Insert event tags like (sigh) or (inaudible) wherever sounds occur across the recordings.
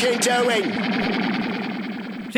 Keep doing.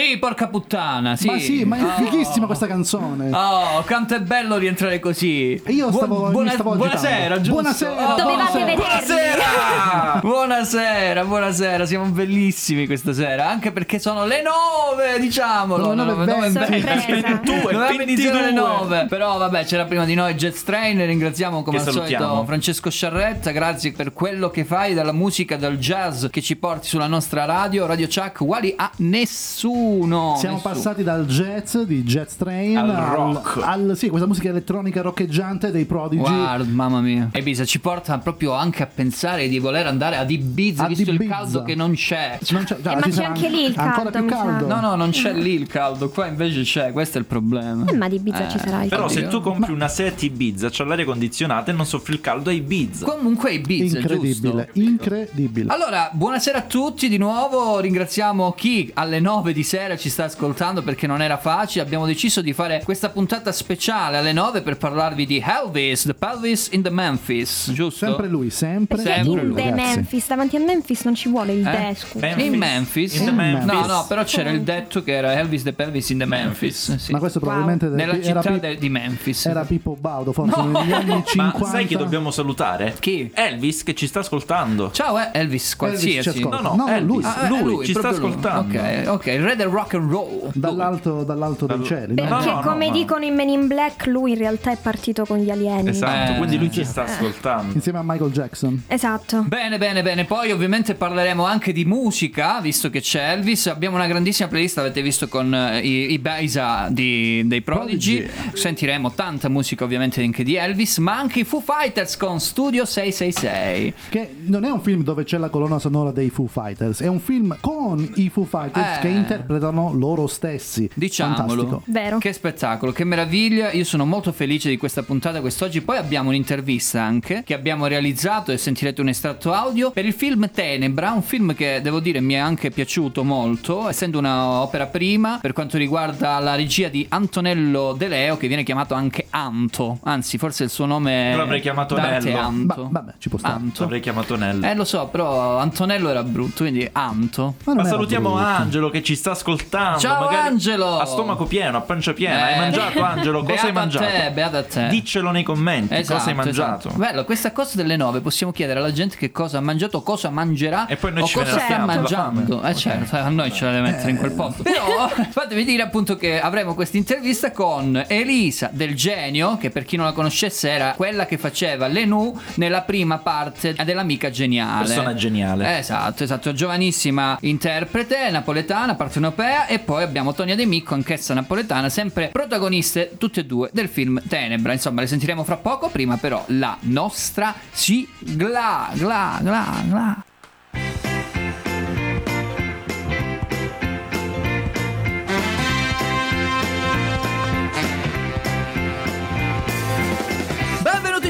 Sì, porca puttana, sì. Ma sì, ma è Oh. fighissima questa canzone. Oh, quanto è bello rientrare così. Io stavo- mi stavo Buonasera, giusto? Buonasera, Oh, vederli. Buonasera! buonasera, buonasera, siamo bellissimi questa sera, anche perché sono le nove, diciamolo. Venti. venti. Sorpresa. Dovevamo iniziare alle 9 Però vabbè c'era prima di noi Jet Strain Ringraziamo come Che al salutiamo. solito Francesco Sciarretta Grazie per quello che fai Dalla musica, dal jazz Che ci porti sulla nostra radio Radio Chuck Uguali a nessuno Siamo Nessuno. passati dal jazz di Jet Train Al rock. al- sì, questa musica elettronica roccheggiante dei Prodigy. Guarda, mamma mia. Ibiza ci porta proprio anche a pensare di voler andare ad Ibiza, Ad visto il Ibiza. caldo che non c'è. Non c'è- già, Eh, ma c'è anche lì il caldo, più caldo. No, no, non c'è lì il caldo, qua invece c'è, questo è il problema. Eh, ma di Ibiza ci sarà il Però caldo. se tu compri una set Ibiza, c'ha l'aria condizionata e non soffri il caldo a Ibiza. Comunque Ibiza, Incredibile, giusto? incredibile. Allora, buonasera a tutti di nuovo, ringraziamo chi alle 9 di sera ci sta ascoltando perché non era facile, abbiamo deciso di fare questa puntata speciale alle 9 per parlarvi di Elvis, The Pelvis in the Memphis, giusto? Sempre lui, sempre, Sempre in lui, The ragazzi. Memphis, davanti a Memphis non ci vuole il Eh? de, scusa. Memphis. In Memphis? In Memphis. No, no, però c'era il detto che era Elvis the Pelvis in the Memphis. sì. Ma questo probabilmente Nella era, città de- di Memphis. era Pippo Baudo, forse No! negli anni 50. (laughs) Ma sai chi dobbiamo salutare? Chi? Elvis che ci sta ascoltando. Ciao, eh, Elvis qualsiasi. ascolta. No, no, No, Elvis. lui. Ah, eh, lui, ci sta lui. ascoltando. Ok, ok, il re del rock and roll. Dall'alto, dall'alto dei Dal- cieli. no? Perché no, no, come no. dicono in Men in Black, lui in realtà è partito con gli alieni. Esatto, Eh, quindi lui ci sta ascoltando. Insieme a Michael Jackson. Esatto. Bene, bene, bene. Poi ovviamente parleremo anche di musica, visto che c'è Elvis. Abbiamo una grandissima playlist, avete visto con eh, i, i Beisa di- dei Prodigy. Prodigy. Sentiremo tanta musica ovviamente anche di Elvis, ma anche i Foo Fighters con Studio 666. Che non è un film dove c'è la colonna sonora dei Foo Fighters, è un film con i Foo Fighters Eh. che interpretano loro stessi. Diciamolo. Fantastico. Vero. Che spettacolo, che meraviglia. Io sono molto felice di questa puntata quest'oggi. Poi abbiamo un'intervista anche che abbiamo realizzato e sentirete un estratto audio per il film Tenebra, un film che devo dire mi è anche piaciuto molto, essendo un'opera prima per quanto riguarda la regia di Antonello De Leo che viene chiamato anche Anto. Anzi, forse il suo nome Io l'avrei chiamato d'arte è Nello. Anto. Ma- vabbè, ci può stare. Anto. Avrei chiamato Nello. Eh lo so, però Antonello era brutto, quindi Anto. Ma era salutiamo brutto. Angelo che ci sta ascoltando. Ciao, magari Angelo! A stomaco pieno, a pancia piena. Eh, hai mangiato Angelo? (laughs) Cosa beato hai mangiato? A te, beato a te. Diccelo nei commenti Esatto, cosa hai mangiato. esatto. Bello, questa cosa delle nove possiamo chiedere alla gente che cosa ha mangiato, cosa mangerà E poi noi o ci cosa sta mangiando. Eh certo, a noi ce la deve mettere in quel posto. Però (laughs) fatemi dire appunto che avremo questa intervista con Elisa del Genio, che per chi non la conoscesse era quella che faceva le nu nella prima parte dell'amica geniale. Persona geniale. Esatto, esatto, giovanissima interprete napoletana, partenopea e poi abbiamo Tonia De Micco, anch'essa napoletana, sempre protagoniste tutte e due del film Tenebra. Insomma, le sentiremo fra poco, prima però la nostra sigla, gla, gla, gla. Benvenuti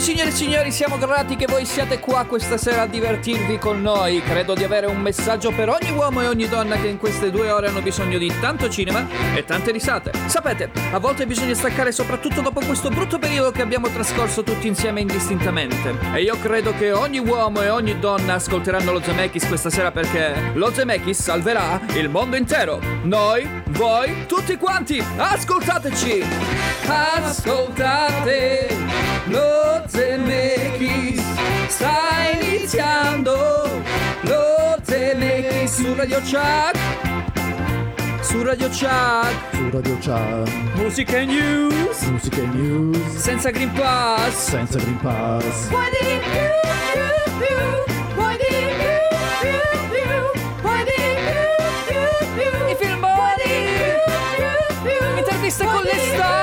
signore e signori, siamo grati che voi siate qua questa sera a divertirvi con noi. Credo di avere un messaggio per ogni uomo e ogni donna che in queste due ore hanno bisogno di tanto cinema e tante risate. Sapete, a volte bisogna staccare soprattutto dopo questo brutto periodo che abbiamo trascorso tutti insieme indistintamente. E io credo che ogni uomo e ogni donna ascolteranno lo Zemeckis questa sera perché lo Zemeckis salverà il mondo intero. Noi, voi, tutti quanti, ascoltateci! Ascoltate lo Zemeckis sta iniziando. Lo Zemeckis su Radio Chuck su Radio Chuck. Su Radio Chat, musica e news. Musica e news, senza Green Pass. Senza Green Pass. i filmoni. Interviste con le star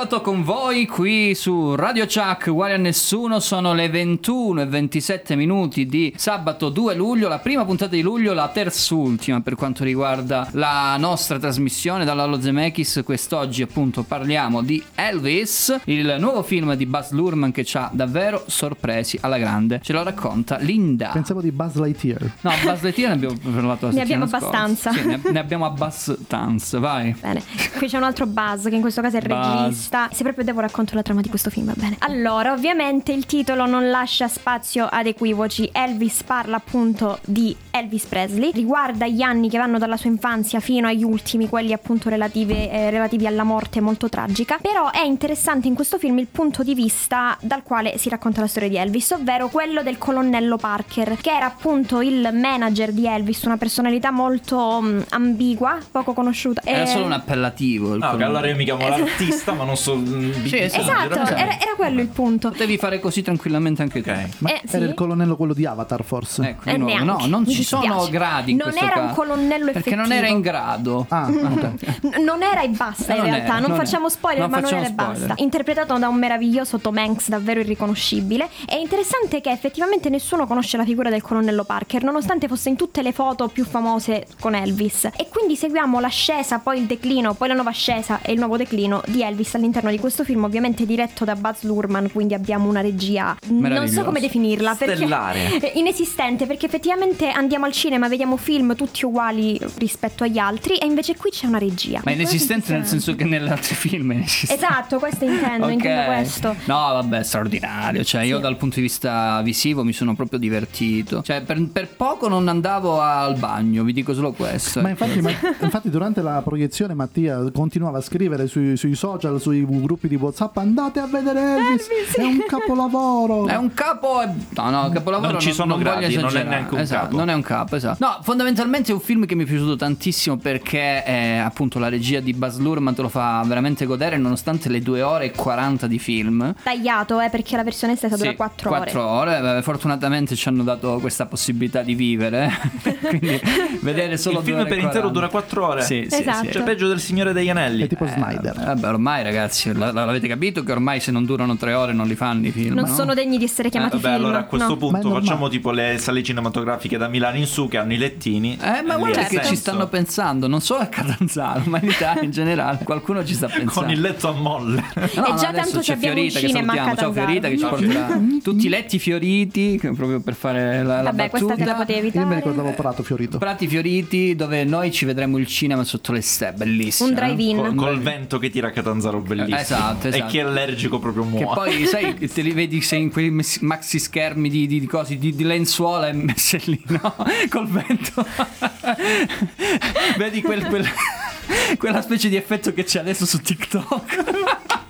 sabato con voi qui su Radio Chuck, uguali a nessuno, sono le 21 e 27 minuti di sabato 2 luglio, la prima puntata di luglio, la terzultima per quanto riguarda la nostra trasmissione dall'Allo Zemeckis. Quest'oggi appunto parliamo di Elvis, il nuovo film di Buzz Lurman che ci ha davvero sorpresi alla grande. Ce lo racconta Linda. Pensavo di Buzz Lightyear. No, Buzz Lightyear ne abbiamo (laughs) parlato la Ne settimana abbiamo scorsa. abbastanza. Sì, ne, ne abbiamo abbastanza, vai. Bene, qui c'è un altro Buzz che in questo caso è il Buzz. regista. Se proprio devo racconto la trama di questo film, va bene. Allora, ovviamente il titolo non lascia spazio ad equivoci. Elvis parla appunto di Elvis Presley, riguarda gli anni che vanno dalla sua infanzia fino agli ultimi, quelli appunto relative- eh, relativi alla morte molto tragica. Però è interessante in questo film il punto di vista dal quale si racconta la storia di Elvis, ovvero quello del colonnello Parker, che era appunto il manager di Elvis, una personalità molto mm, ambigua, poco conosciuta. Era Eh, solo un appellativo. No, che colonnello. allora io mi chiamo (laughs) l'artista, ma non so. mm, Sì, esatto. Esatto, era- era, era quello il punto. Potevi fare così tranquillamente anche tu. Ok. Ma Eh, sì? era il colonnello quello di Avatar, forse. Ecco, Eh, no, neanche, non ci sono gradi in Non questo era un caso. colonnello Perché non era effettivo. in grado. Ah, (laughs) ok. N- non era e basta Eh, in non realtà, non, non facciamo spoiler, Non ma non era e basta. Interpretato da un meraviglioso Tom Hanks, davvero irriconoscibile. È interessante che effettivamente nessuno conosce la figura del colonnello Parker, nonostante fosse in tutte le foto più famose con Elvis. E quindi seguiamo l'ascesa, poi il declino, poi la nuova ascesa e il nuovo declino di Elvis all'interno di questo film, ovviamente diretto da Buzz Lurman, quindi abbiamo una regia non so come definirla, perché Stellare. (laughs) inesistente, perché effettivamente andiamo al cinema, vediamo film tutti uguali rispetto agli altri e invece qui c'è una regia. Ma inesistente nel senso che negli altri film è inesistente. Esatto, questo intendo, Ok. intendo questo. No, vabbè, straordinario. Cioè, io Sì. dal punto di vista visivo mi sono proprio divertito. Cioè, per, per poco non andavo al bagno, vi dico solo questo. Ma infatti, ma- infatti durante la proiezione Mattia continuava a scrivere sui, sui social, sui gruppi di Whatsapp, andate a vedere Elvis, è un capolavoro. (laughs) È un capo. e- No, no, capolavoro. Non ci sono voglio gradi, non è neanche un Esatto, capo. Non è un capo, esatto. No, fondamentalmente è un film che mi è piaciuto tantissimo perché eh, appunto la regia di Buzz Lurman te lo fa veramente godere nonostante le 2 ore e 40 di film. Tagliato, eh, perché la versione estesa dura Sì, 4 ore. quattro ore. Eh, Fortunatamente ci hanno dato questa possibilità di vivere. (laughs) Quindi vedere solo Il film per intero 40. dura 4 ore. Sì, sì, Esatto. sì. Cioè, peggio del Signore degli Anelli. È tipo Eh, Snyder. Vabbè, ormai ragazzi, la- l'avete capito che ormai se non durano tre ore non li fanno i film. Non no? sono degni di essere chiamati Vabbè, film. allora a questo no. Punto facciamo tipo le sale cinematografiche da Milano in su che hanno i lettini. Eh, ma Lì guarda che ci stanno pensando, non solo a Catanzaro, ma in Italia in generale. Qualcuno ci sta (laughs) pensando. Con il letto a molle. No, E no, già adesso tanto c'è Fiorita che salutiamo. Ciao. Fiorita che ci porterà tutti i letti fioriti proprio per fare la, la Vabbè, questa te la battuta. potevi Io mi evitare. ricordavo Prato Fiorito. Prati fioriti dove noi ci vedremo il cinema sotto le stelle, bellissimo. Un drive-in. eh? Col, col vento che tira a Catanzaro bellissimo. Esatto, esatto. E chi è allergico proprio Che muore. poi, sai, te li vedi sei in quei maxi schermi di, di, di cose, di, di lenzuola e messe lì, no? (laughs) Col vento. (laughs) vedi quel, quel- quella specie di effetto che c'è adesso su TikTok. (laughs)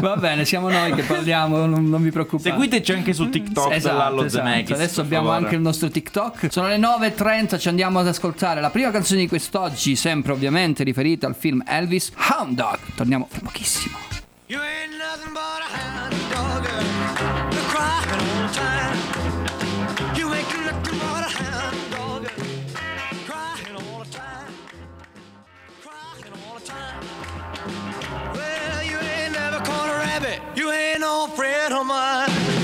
Va bene, siamo noi che parliamo, non, non vi preoccupate. Seguiteci anche su TikTok Esatto, esatto. Adesso abbiamo favore. anche il nostro TikTok. Sono le 9.30, ci andiamo ad ascoltare la prima canzone di quest'oggi, sempre ovviamente riferita al film Elvis, Hound Dog. Torniamo fra pochissimo. You ain't nothing but a hound dog, crying all the time. Rabbit. You ain't no friend of mine.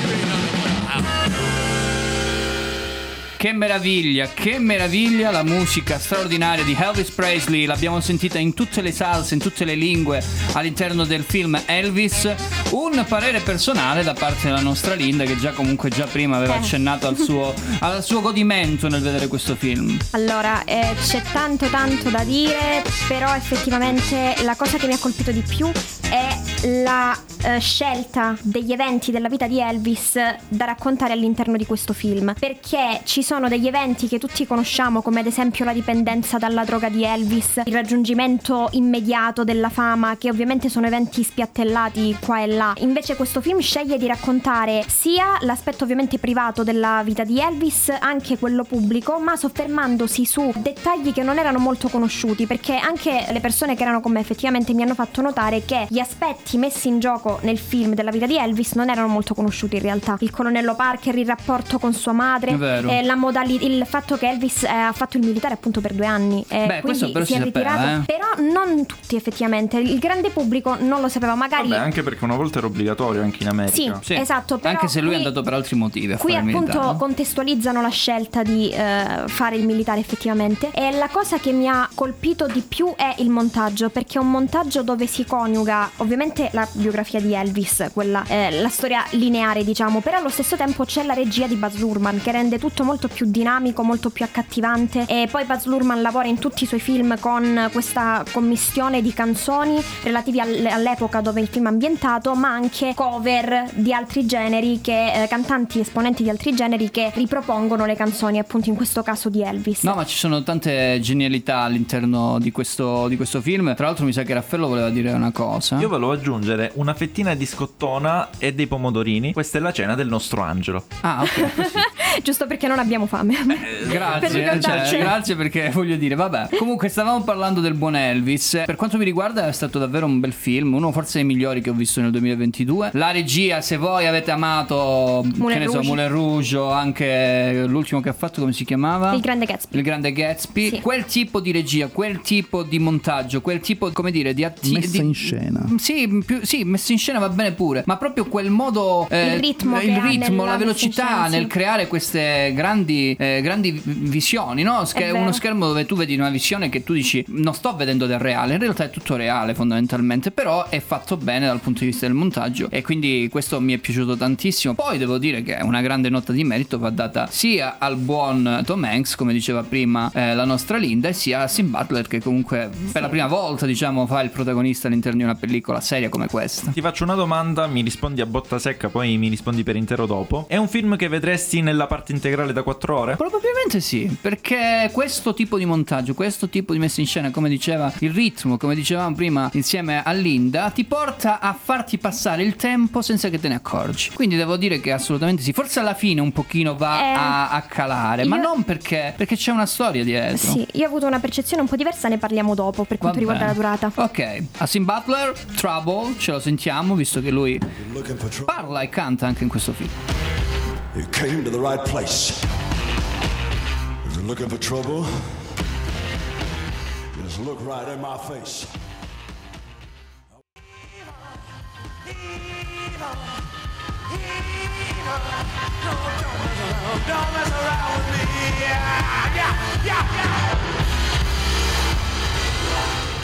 Che meraviglia, che meraviglia la musica straordinaria di Elvis Presley. L'abbiamo sentita in tutte le salse, in tutte le lingue all'interno del film Elvis. Un parere personale da parte della nostra Linda che già comunque già prima aveva Eh. accennato al suo, (laughs) al suo godimento nel vedere questo film. Allora, eh, c'è tanto tanto da dire, però effettivamente la cosa che mi ha colpito di più è la eh, scelta degli eventi della vita di Elvis da raccontare all'interno di questo film, perché ci sono degli eventi che tutti conosciamo, come ad esempio la dipendenza dalla droga di Elvis, il raggiungimento immediato della fama, che ovviamente sono eventi spiattellati qua e là. Invece questo film sceglie di raccontare sia l'aspetto ovviamente privato della vita di Elvis, anche quello pubblico, ma soffermandosi su dettagli che non erano molto conosciuti, perché anche le persone che erano con me effettivamente mi hanno fatto notare che gli aspetti elementi messi in gioco nel film della vita di Elvis non erano molto conosciuti in realtà. Il colonnello Parker, il rapporto con sua madre, È eh, la modali- il fatto che Elvis eh, ha fatto il militare appunto per due anni. eh, Beh, questo quindi però si si è sapeva, ritirato. eh. Però non tutti effettivamente. Il grande pubblico non lo sapeva, magari. Vabbè, anche perché una volta era obbligatorio anche in America. Sì, Sì. esatto. Però Anche se lui è qui- andato per altri motivi a Qui appunto militare. contestualizzano la scelta di eh, fare il militare effettivamente e la cosa che mi ha colpito di più è il montaggio perché è un montaggio dove si coniuga ovviamente la biografia di Elvis, quella, eh, la storia lineare diciamo, però allo stesso tempo c'è la regia di Baz Luhrmann che rende tutto molto più dinamico, molto più accattivante e poi Baz Luhrmann lavora in tutti i suoi film con questa commistione di canzoni relativi al- all'epoca dove il film è ambientato ma anche cover di altri generi che eh, cantanti esponenti di altri generi che ripropongono le canzoni appunto in questo caso di Elvis No, ma ci sono tante genialità all'interno di questo, di questo film. Tra l'altro, mi sa che Raffaello voleva dire una cosa. Io volevo aggiungere una fettina di scottona e dei pomodorini. Questa è la cena del nostro angelo. Ah, ok. (laughs) giusto perché non abbiamo fame per Grazie, ricordarci cioè, grazie perché (laughs) voglio dire, vabbè. Comunque stavamo parlando del buon Elvis. Per quanto mi riguarda è stato davvero un bel film, uno forse dei migliori che ho visto nel 2022. La regia, se voi avete amato, Moulin che ne so, Rouge. Moulin Rouge o anche l'ultimo che ha fatto come si chiamava? il grande Gatsby Il grande Gatsby, Sì. quel tipo di regia, quel tipo di montaggio, quel tipo, come dire, di atti- Messa di- in scena. Sì, più- sì, messo in scena va bene pure, ma proprio quel modo, eh, Il ritmo il che ha ritmo, la messa velocità scena, sì. nel creare queste grandi, eh, grandi visioni, no? Scher- uno schermo dove tu vedi una visione che tu dici non sto vedendo del reale, in realtà è tutto reale fondamentalmente, però è fatto bene dal punto di vista del montaggio e quindi questo mi è piaciuto tantissimo. Poi devo dire che una grande nota di merito va data sia al buon Tom Hanks, come diceva prima eh, la nostra Linda, e sia a Sim Butler che comunque per la prima volta diciamo fa il protagonista all'interno di una pellicola seria come questa. Ti faccio una domanda, mi rispondi a botta secca, poi mi rispondi per intero dopo. È un film che vedresti nella parte integrale da 4 ore? Probabilmente sì, perché questo tipo di montaggio, questo tipo di messa in scena, come diceva il ritmo, come dicevamo prima insieme a Linda, ti porta a farti passare il tempo senza che te ne accorgi. Quindi devo dire che assolutamente sì. Forse alla fine un pochino va Eh, a, a calare, ma io- non perché, perché c'è una storia dietro. sì io ho avuto una percezione un po' diversa ne parliamo dopo per quanto riguarda la durata Ok, Asim Butler, Trouble, ce lo sentiamo visto che lui parla e canta anche in questo film. You came to the right place. If you're looking for trouble, just look right in my face.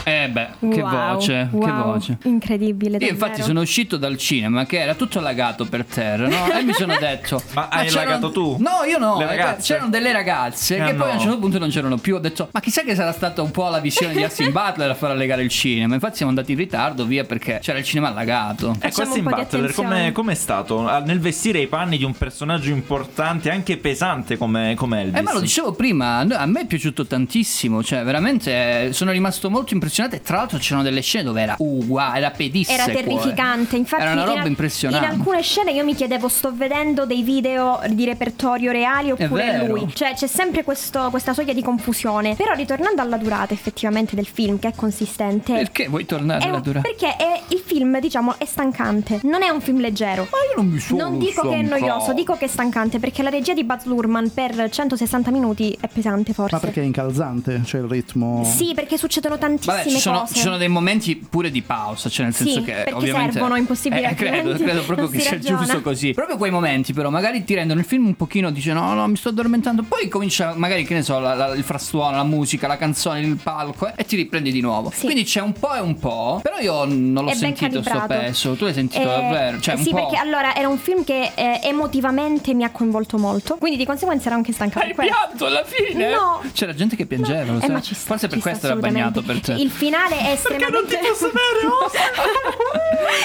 Eh beh, che Wow, voce, che wow, voce. incredibile Io davvero. infatti sono uscito dal cinema che era tutto lagato per terra, no? E mi sono detto... (laughs) Ma hai c'erano- lagato tu? No, io no. C'erano delle ragazze Eh, che poi a un no. certo punto non c'erano più. Ho detto, ma chissà che sarà stata un po' la visione di Austin Butler a far allegare il cinema. Infatti siamo andati in ritardo via perché c'era il cinema allagato. Ecco, di Butler, attenzione. come com'è stato Ah, nel vestire i panni di un personaggio importante, anche pesante come, come Elvis? Eh, ma lo dicevo prima, no, a me è piaciuto tantissimo, cioè veramente eh, sono rimasto molto impressionato e tra l'altro c'erano delle scene dove era uguale, era pedissequo. Era terrificante, infatti Era una in roba al- impressionante. In alcune scene io mi chiedevo sto vedendo dei video di repertorio reali oppure lui. Cioè c'è sempre questo- questa soglia di confusione. Però ritornando alla durata effettivamente del film che è consistente. Perché vuoi tornare è alla durata? Perché è- il film, diciamo, è stancante. Non è un film leggero. Ma io non mi sono Non dico che è stancato. noioso, dico che è stancante perché la regia di Baz Luhrmann per 160 minuti è pesante forse. Ma perché è incalzante? Cioè il ritmo. Sì, perché succedono tantissime ci sono, cose. ci sono dei momenti pure di pausa, cioè nel Sì, senso che ovviamente servono, è impossibile Eh, credo, credo proprio che si sia ragiona. giusto così. Proprio quei momenti però magari ti rendono il film un pochino dice "No, no, mi sto addormentando". Poi comincia magari che ne so, la- la- il frastuono, la musica, la canzone, il palco eh, e ti riprendi di nuovo. Sì. Quindi c'è un po' e un po', però io non l'ho sentito sto peso. Tu l'hai sentito Eh, davvero? Cioè, un sì, perché allora era un film che eh, emotivamente mi ha coinvolto molto. Quindi di conseguenza era anche stancato. Hai pianto alla fine? No. C'era gente che piangeva, lo Eh, sai? Forse per questo era bagnato per te. Il finale è estremamente. (laughs)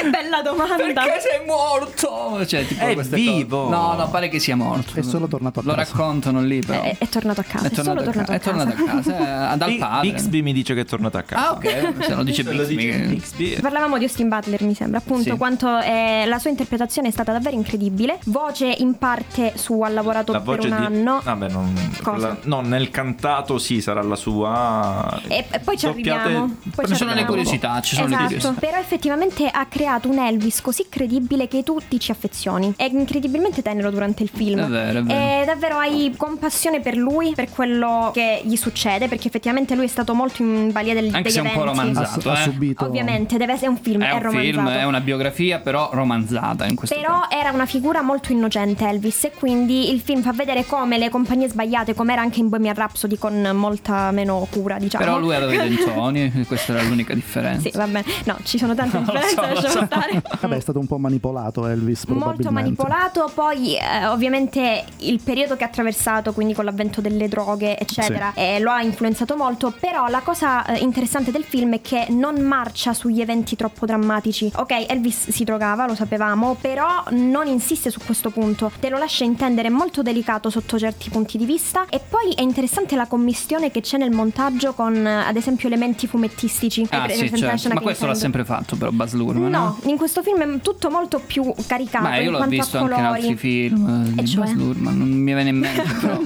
Bella domanda. Perché sei morto? Cioè, tipo È vivo. cose. No, no, pare che sia morto. È solo tornato a Lo casa. raccontano lì, però. È, è tornato a casa. È tornato, solo a, tornato ca- a è tornato a casa, eh, dal padre. Bixby mi dice che è tornato a casa. Ah, ok. Se (laughs) lo dice lo Bixby. Parlavamo di Austin Butler, mi sembra, appunto, Sì. quanto eh, la sua interpretazione è stata davvero incredibile. Voce in parte su ha lavorato La per un di... anno. Vabbè, non... Cosa? la- No, nel cantato sì, sarà la sua... E, e poi ci Doppiate arriviamo. Parliamo. Poi ci sono le curiosità, ci sono le esatto. curiosità. Però effettivamente ha creato un Elvis così credibile che tu ti ci affezioni. È incredibilmente tenero durante il film. È vero, è vero. E davvero hai compassione per lui, per quello che gli succede, perché effettivamente lui è stato molto in balia del, Anche degli se è un po' eventi. Ha, romanzato, ha eh. subito. Ovviamente, deve essere un film, è, È un romanzato. film, è una biografia, però romanzata in questo Però era una figura molto innocente Elvis e quindi il film fa vedere come le compagnie sbagliate, come era anche in Bohemian Rhapsody con molta meno cura, diciamo. Però lui aveva i (laughs) dentoni, (laughs) questa era l'unica differenza. Sì, va bene. No, ci sono tante (laughs) so, differenze, lo lasciamo so. stare. (laughs) Vabbè, è stato un po' manipolato Elvis, Molto manipolato, poi eh, ovviamente il periodo che ha attraversato, quindi con l'avvento delle droghe, eccetera, eh, lo ha influenzato molto. Però la cosa eh, interessante del film è che non marcia sugli eventi troppo drammatici. Ok, Elvis si drogava, lo sapevamo, però non insiste su questo punto. Te lo lascia intendere molto delicato sotto certi punti di vista. E poi è interessante la commistione che c'è nel montaggio con, eh, ad esempio, elementi fumettistici. Ah, sì, certo. Ma questo l'ha sempre fatto, però Baz Luhrmann. No, in questo film è tutto molto più caricato Ma io l'ho visto anche in altri film eh, E di cioè? Baz Luhrmann, non mi viene in mente (laughs) però.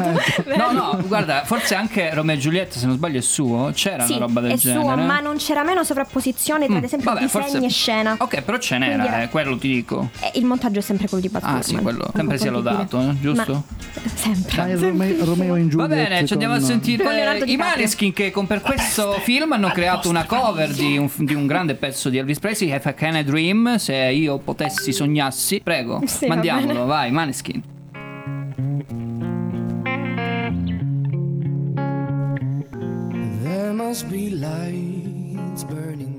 no, no, guarda, forse anche Romeo e Giulietta, se non sbaglio, è suo. C'era Sì, una roba del è genere. suo, ma non c'era meno sovrapposizione tra, Mm, ad esempio, vabbè, disegni forse- e scena. Ok, però ce n'era, era- eh, quello ti dico. Eh, il montaggio è sempre quello di Baz Ah, Luhrmann. sì, quello. È Sempre sia lodato, eh, giusto? Ma- sempre. Dai, Romeo, in Va Giulietta. bene, ci andiamo a sentire i. Maneskin che con per questo film hanno creato una cover di un, di un grande pezzo di Elvis Presley, If I Can I Dream, se io potessi sognassi. Prego, (laughs) Sì, va mandiamolo, bene. vai, Maneskin. There must be lights burning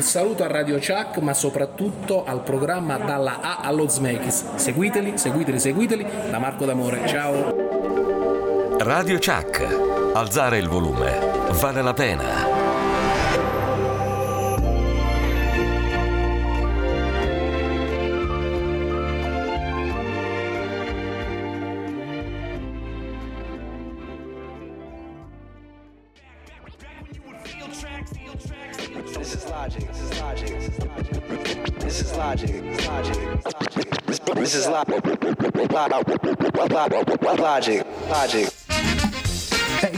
Un saluto a Radio Chuck, ma soprattutto al programma Dalla A allo Smekis. Seguiteli, seguiteli, seguiteli. Da Marco D'Amore. Ciao. Radio Chuck. Alzare il volume vale la pena. Logic. Logic.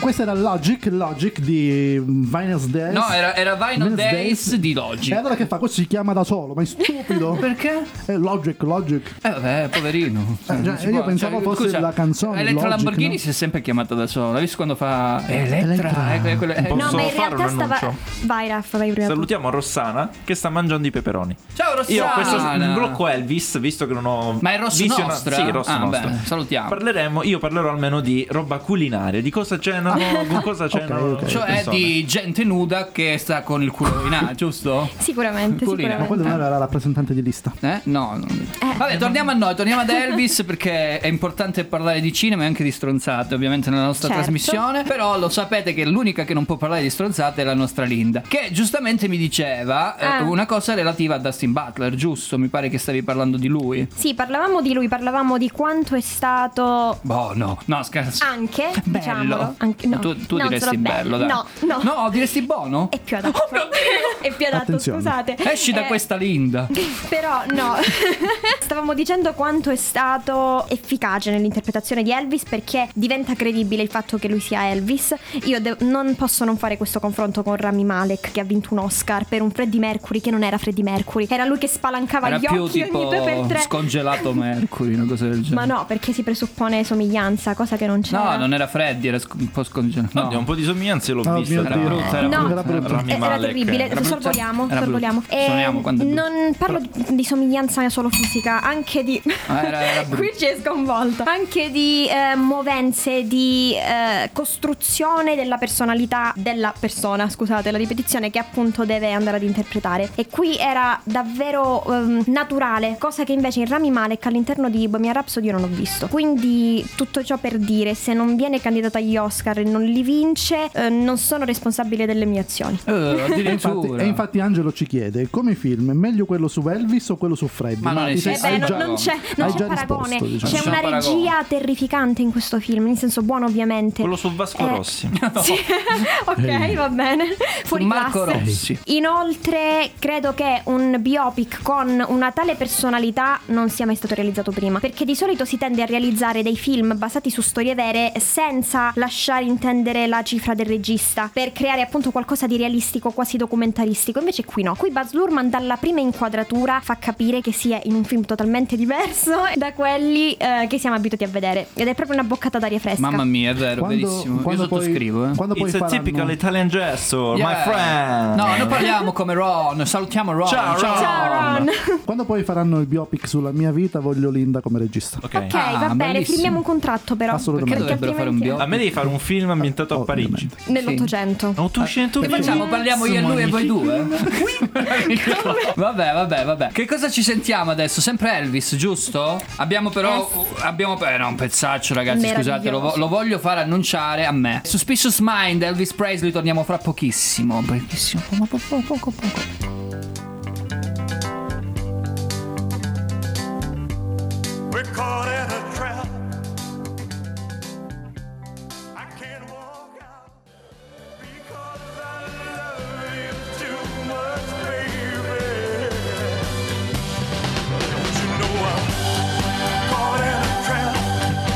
Eh, questo era Logic, Logic di Viners Days. No, era, era Vinyl Viners Days di Logic. E allora che fa? Questo si chiama da solo, ma è stupido. (laughs) Perché? Eh, Logic, Logic. Eh vabbè, poverino. Eh, già, io può- pensavo fosse scusa, la canzone, Elettra Logic, Lamborghini no? si è sempre chiamata da sola. Hai visto quando fa Elettra? Elettra. Eh, quello- eh, Posso No, ma in fare realtà un stava. annuncio? Vai, Raffa, vai prima. Salutiamo Rossana che sta mangiando i peperoni. Ciao Rossana. Io questo in blocco Elvis, visto che non ho Ma è Rosso visiona- Nostra? Sì, Rosso Ah, Nostra. beh, salutiamo. Parleremo, io parlerò almeno di roba culinaria, di cosa cenano, con cosa cenano. ok. le Cioè persone. di gente nuda che sta con il culo in A, giusto? Sicuramente, Culina. Ma sicuramente. quello non era la rappresentante di lista. Eh? No, no. Eh. Vabbè, torniamo a noi, torniamo ad (laughs) Elvis perché è importante parlare di cinema e anche di stronzate, ovviamente, nella nostra Certo. trasmissione. Però lo sapete che l'unica che non può parlare di stronzate è la nostra Linda, che giustamente mi diceva eh, Ah. una cosa relativa a Dustin Butler, giusto? Mi pare che stavi parlando di lui. Sì, parlavamo di lui, parlavamo di quanto è stato. Boh, no, no, scherzo. Anche, Bello. diciamolo. Anche, no, tu tu diresti bello, dai. No, no. No, diresti buono? È più adatto. Oh Dio! È più adatto, Attenzione. scusate. Esci da Eh, questa Linda. (laughs) Però no, (laughs) stavamo dicendo quanto è stato efficace nell'interpretazione di Elvis perché diventa credibile il fatto che lui sia Elvis. Io de- non posso non fare questo confronto con Rami Malek che ha vinto un Oscar per un Freddie Mercury che non era Freddie Mercury, era lui che spalancava Era gli più occhi tipo ogni due per tre. scongelato (laughs) Mercury, una cosa del genere. Ma no, perché si presuppone somiglianza, cosa che non c'era. No, non era Freddy, era sc- un po' scongelato. Oddio, un po' di somiglianze l'ho Oh, vista. Era brutta, era No. Era brutta. Rami era Malek. terribile, Era sorvoliamo, Era sorvoliamo. Eh, non parlo di, di somiglianza solo fisica, anche di Ah, era- era. (laughs) Qui ci è sconvolto. Anche di eh, movenze, di eh, costruzione della personalità della persona, scusate la ripetizione, che appunto deve andare ad interpretare. E qui era davvero ehm, naturale, cosa che invece in Rami Malek all'interno di Bohemian Rhapsody io non ho visto. Quindi tutto ciò per dire, se non viene candidato agli Oscar Butler non li vince, eh, non sono responsabile delle mie azioni. Eh, (laughs) E infatti, e infatti Angelo ci chiede come film è meglio quello su Elvis o quello su Freddy? Ma non sei-. Eh beh, già- non, c'è, non c'è paragone. risposto, diciamo. C'è una paragone. regia terrificante in questo film, in senso buono ovviamente. Quello su Vasco Eh, Rossi. (laughs) Sì. (laughs) ok, va bene. Fuori Marco classe. Rossi. Inoltre, credo che un biopic con una tale personalità non sia mai stato realizzato prima. Perché di solito si tende a realizzare dei film basati su storie vere senza lasciare intendere la cifra del regista. Per creare appunto qualcosa di realistico, quasi documentaristico. Invece qui no. Qui Buzz Lurman dalla prima inquadratura fa capire che si è in un film totalmente diverso (laughs) da quelli eh, che siamo abituati a vedere. Ed è proprio una boccata d'aria fresca. Mamma mia, è vero, Quando- verissimo. Io quando poi- sottoscrivo, eh. Quando poi It's a faranno- typical Italian gesture, Yeah. my friend. No, noi parliamo come Ron, salutiamo Ron. Ciao, Ron. Ciao Ron. (laughs) Quando poi faranno il biopic sulla mia vita, voglio Linda come regista. Ok. Ok, Ah, va bene, bellissimo. firmiamo un contratto però. Assolutamente. Perché dovrebbero fare un altrimenti- A me devi fare un film ambientato a Parigi. Nell'Ottocento. Tu Che facciamo? Parliamo io e lui e voi due? (laughs) vabbè, vabbè, vabbè. Che cosa ci sentiamo adesso? Sempre Elvis, giusto? Abbiamo però. Abbiamo. Eh, no, un pezzaccio, ragazzi. Scusate, lo, lo voglio fare annunciare a me. Suspicious Mind, Elvis Presley, torniamo fra pochissimo. Pochissimo, poco, poco, poco, poco. We're caught in a trap.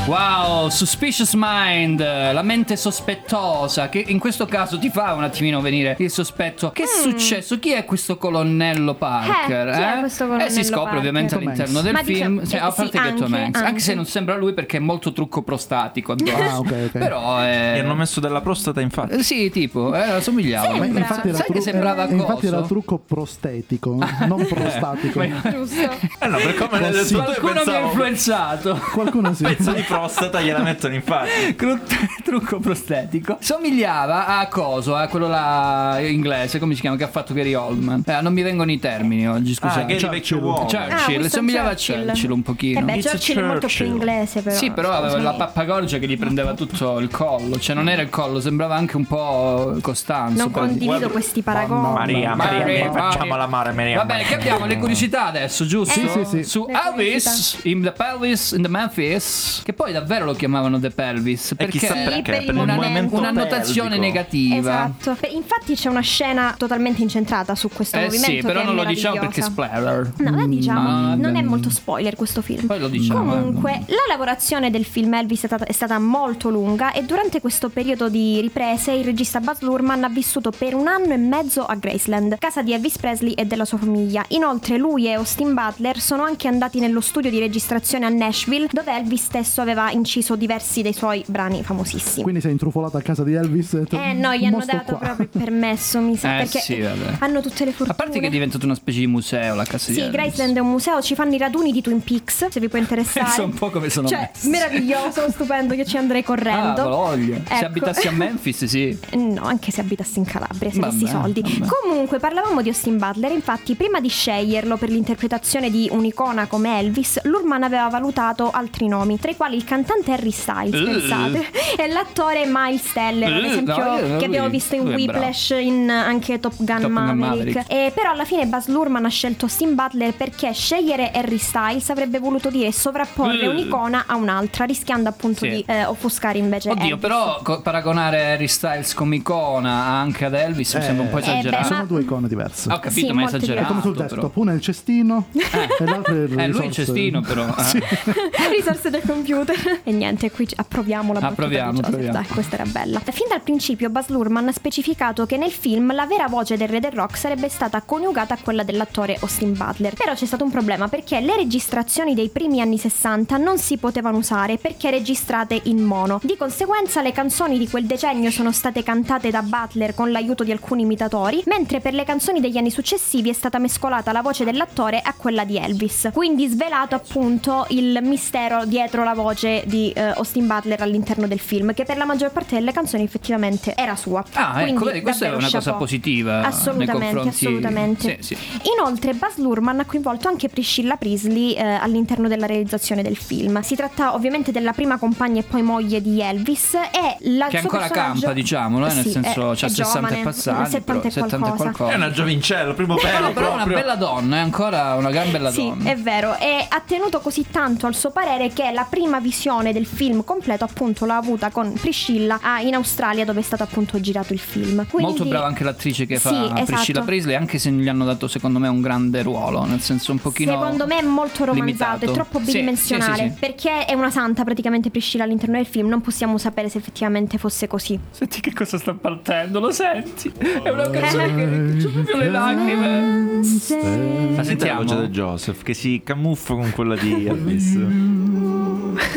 Wow, Suspicious Mind, la mente sospettosa, che in questo caso ti fa un attimino venire il sospetto. Che è successo? Chi è questo colonnello Parker? Mm. Eh, chi è questo colonnello Eh, si scopre Parker? ovviamente Tom all'interno Hanks. del Ma film, diciamo- cioè, eh, a sì, parte che Tom anche, Hanks, anche anche. se non sembra lui perché è molto trucco prostatico addosso. Ah, ok, ok. Però è... Gli hanno messo della prostata infatti. Eh, Sì, tipo, eh, somigliava. Ma Sembra. infatti era, Sai che tru- sembrava era- infatti era trucco prostetico, (laughs) non prostatico. Giusto. Eh no, per come Qualcuno mi ha pensavo influenzato. Qualcuno sì. pezzo di prostata gliela mettono in faccia. Cru- (laughs) trucco prostetico somigliava a coso a quello là inglese come si chiama che ha fatto Gary Oldman eh, non mi vengono i termini oggi Ah, scusate Gary vecchio uomo. Churchill Ah, somigliava Churchill. a Churchill un pochino Eh beh, It's Churchill è molto più Churchill. inglese però. sì, però aveva la pappagorgia che gli prendeva tutto il collo. Cioè, non era il collo, sembrava anche un po' Costanzo. Non condivido questi paragoni. Maria, Maria, Maria, facciamo Maria. la mare, Maria. Va bene, che abbiamo le curiosità adesso, giusto? Sì, sì, sì. Su Elvis, in The Pelvis, in the Memphis, che poi davvero lo chiamavano The Pelvis. Perché chissà Sì, perché, per il per il movimento. movimento una notazione pelvico. negativa. Esatto. Beh, Infatti c'è una scena totalmente incentrata su questo Eh movimento. sì, però che non è lo diciamo perché è splatter. No, la diciamo, Mm, non è molto spoiler questo film. Poi lo diciamo. Comunque, la lavorazione del film Elvis è stata, è stata molto lunga e durante questo periodo di riprese il regista Buzz Lurman ha vissuto per un anno e mezzo a Graceland, casa di Elvis Presley e della sua famiglia. Inoltre lui e Austin Butler sono anche andati nello studio di registrazione a Nashville, dove Elvis stesso aveva inciso diversi dei suoi brani famosissimi. Quindi sei intrufolato a casa di Elvis? e Eh no, gli hanno "Mo sto dato qua". proprio il permesso, mi sa, Eh, perché sì, vabbè. hanno tutte le fortune. A parte che è diventato una specie di museo la casa di Sì, Elvis. Graceland è un museo, ci fanno i raduni di Twin Peaks, se vi può interessare. Pensa un po' come sono Cioè, messi. meraviglioso, stupendo, che ci andrei Ah, correndo. voglia. Se Ecco. abitassi a Memphis, sì. No, anche se abitassi in Calabria, se avessi soldi. vabbè. Comunque, parlavamo di Austin Butler. Infatti, prima di sceglierlo per l'interpretazione di un'icona come Elvis, Lurman aveva valutato altri nomi, tra i quali il cantante Harry Styles, Uh. pensate, e l'attore Miles Teller, ad esempio, no, io- che abbiamo visto in Whiplash, in anche Top Gun, Top Gun Maverick. Maverick. E però alla fine Buzz Lurman ha scelto Austin Butler perché scegliere Harry Styles avrebbe voluto dire sovrapporre Uh. un'icona a un'altra, rischiando appunto Sì. di eh, offuscare invece Oddio, Elvis. però co- paragonare Harry Styles come icona anche ad Elvis mi Eh, sembra un po' eh, esagerato. beh, Sono due icone diverse. Ho capito, Sì, ma è esagerato. È come sul però. desktop, uno è il cestino e l'altro è il Eh, lui il cestino, però. eh. Sì. (laughs) risorse del computer. E niente, qui approviamo la battuta Approviamo, di Joseph. approviamo. Dai, questa era bella. Fin dal principio Buzz Lurman ha specificato che nel film la vera voce del re del rock sarebbe stata coniugata a quella dell'attore Austin Butler. Però c'è stato un problema perché le registrazioni dei primi anni 60 non si potevano usare perché registrate in mono. Di conseguenza le canzoni di quel decennio sono state cantate da Butler con l'aiuto di alcuni imitatori, mentre per le canzoni degli anni successivi è stata mescolata la voce dell'attore a quella di Elvis. Quindi svelato appunto il mistero dietro la voce voce di eh, Austin Butler all'interno del film, che per la maggior parte delle canzoni effettivamente era sua. Ah, ecco, Quindi, vedi, questa è una cosa chapeau. positiva nei Assolutamente, confronti- assolutamente. Sì, sì. Inoltre, Baz Luhrmann ha coinvolto anche Priscilla Priestley eh, all'interno della realizzazione del film. Si tratta ovviamente della prima compagna e poi moglie di Elvis e la Che ancora personaggio- campa, diciamolo, eh, nel Sì, senso, è- c'ha è 60 giovane, e passati, 70 però e 70 e qualcosa. È una giovincella, primo pelo No, però è una bella donna, è ancora una gran bella Sì, donna. è vero, e ha tenuto così tanto al suo parere che la prima visione del film completo appunto l'ha avuta con Priscilla ah, in Australia dove è stato appunto girato il film. Quindi- Molto brava anche l'attrice che fa Sì, Priscilla esatto. Presley, anche se gli hanno dato secondo me un grande ruolo, nel senso un pochino Secondo me è molto romanzato, limitato. è troppo bidimensionale. sì, sì, sì. Perché è una santa praticamente Priscilla all'interno del film, non possiamo sapere se effettivamente fosse così. Senti che cosa sta partendo, lo senti? È una canzone che c'ho proprio le lacrime. La Senti la sentiamo? voce di Joseph che si camuffa con quella di Elvis. (laughs)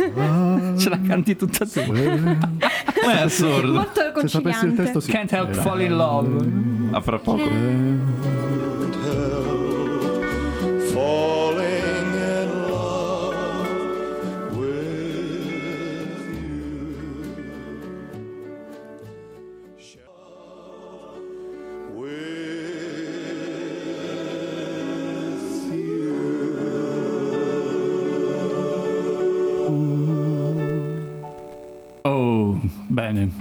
Ce la canti tutta tu. Ma è assurdo. Molto Se sapessi il conciliante. testo sì. Can't help fall in love. A fra poco.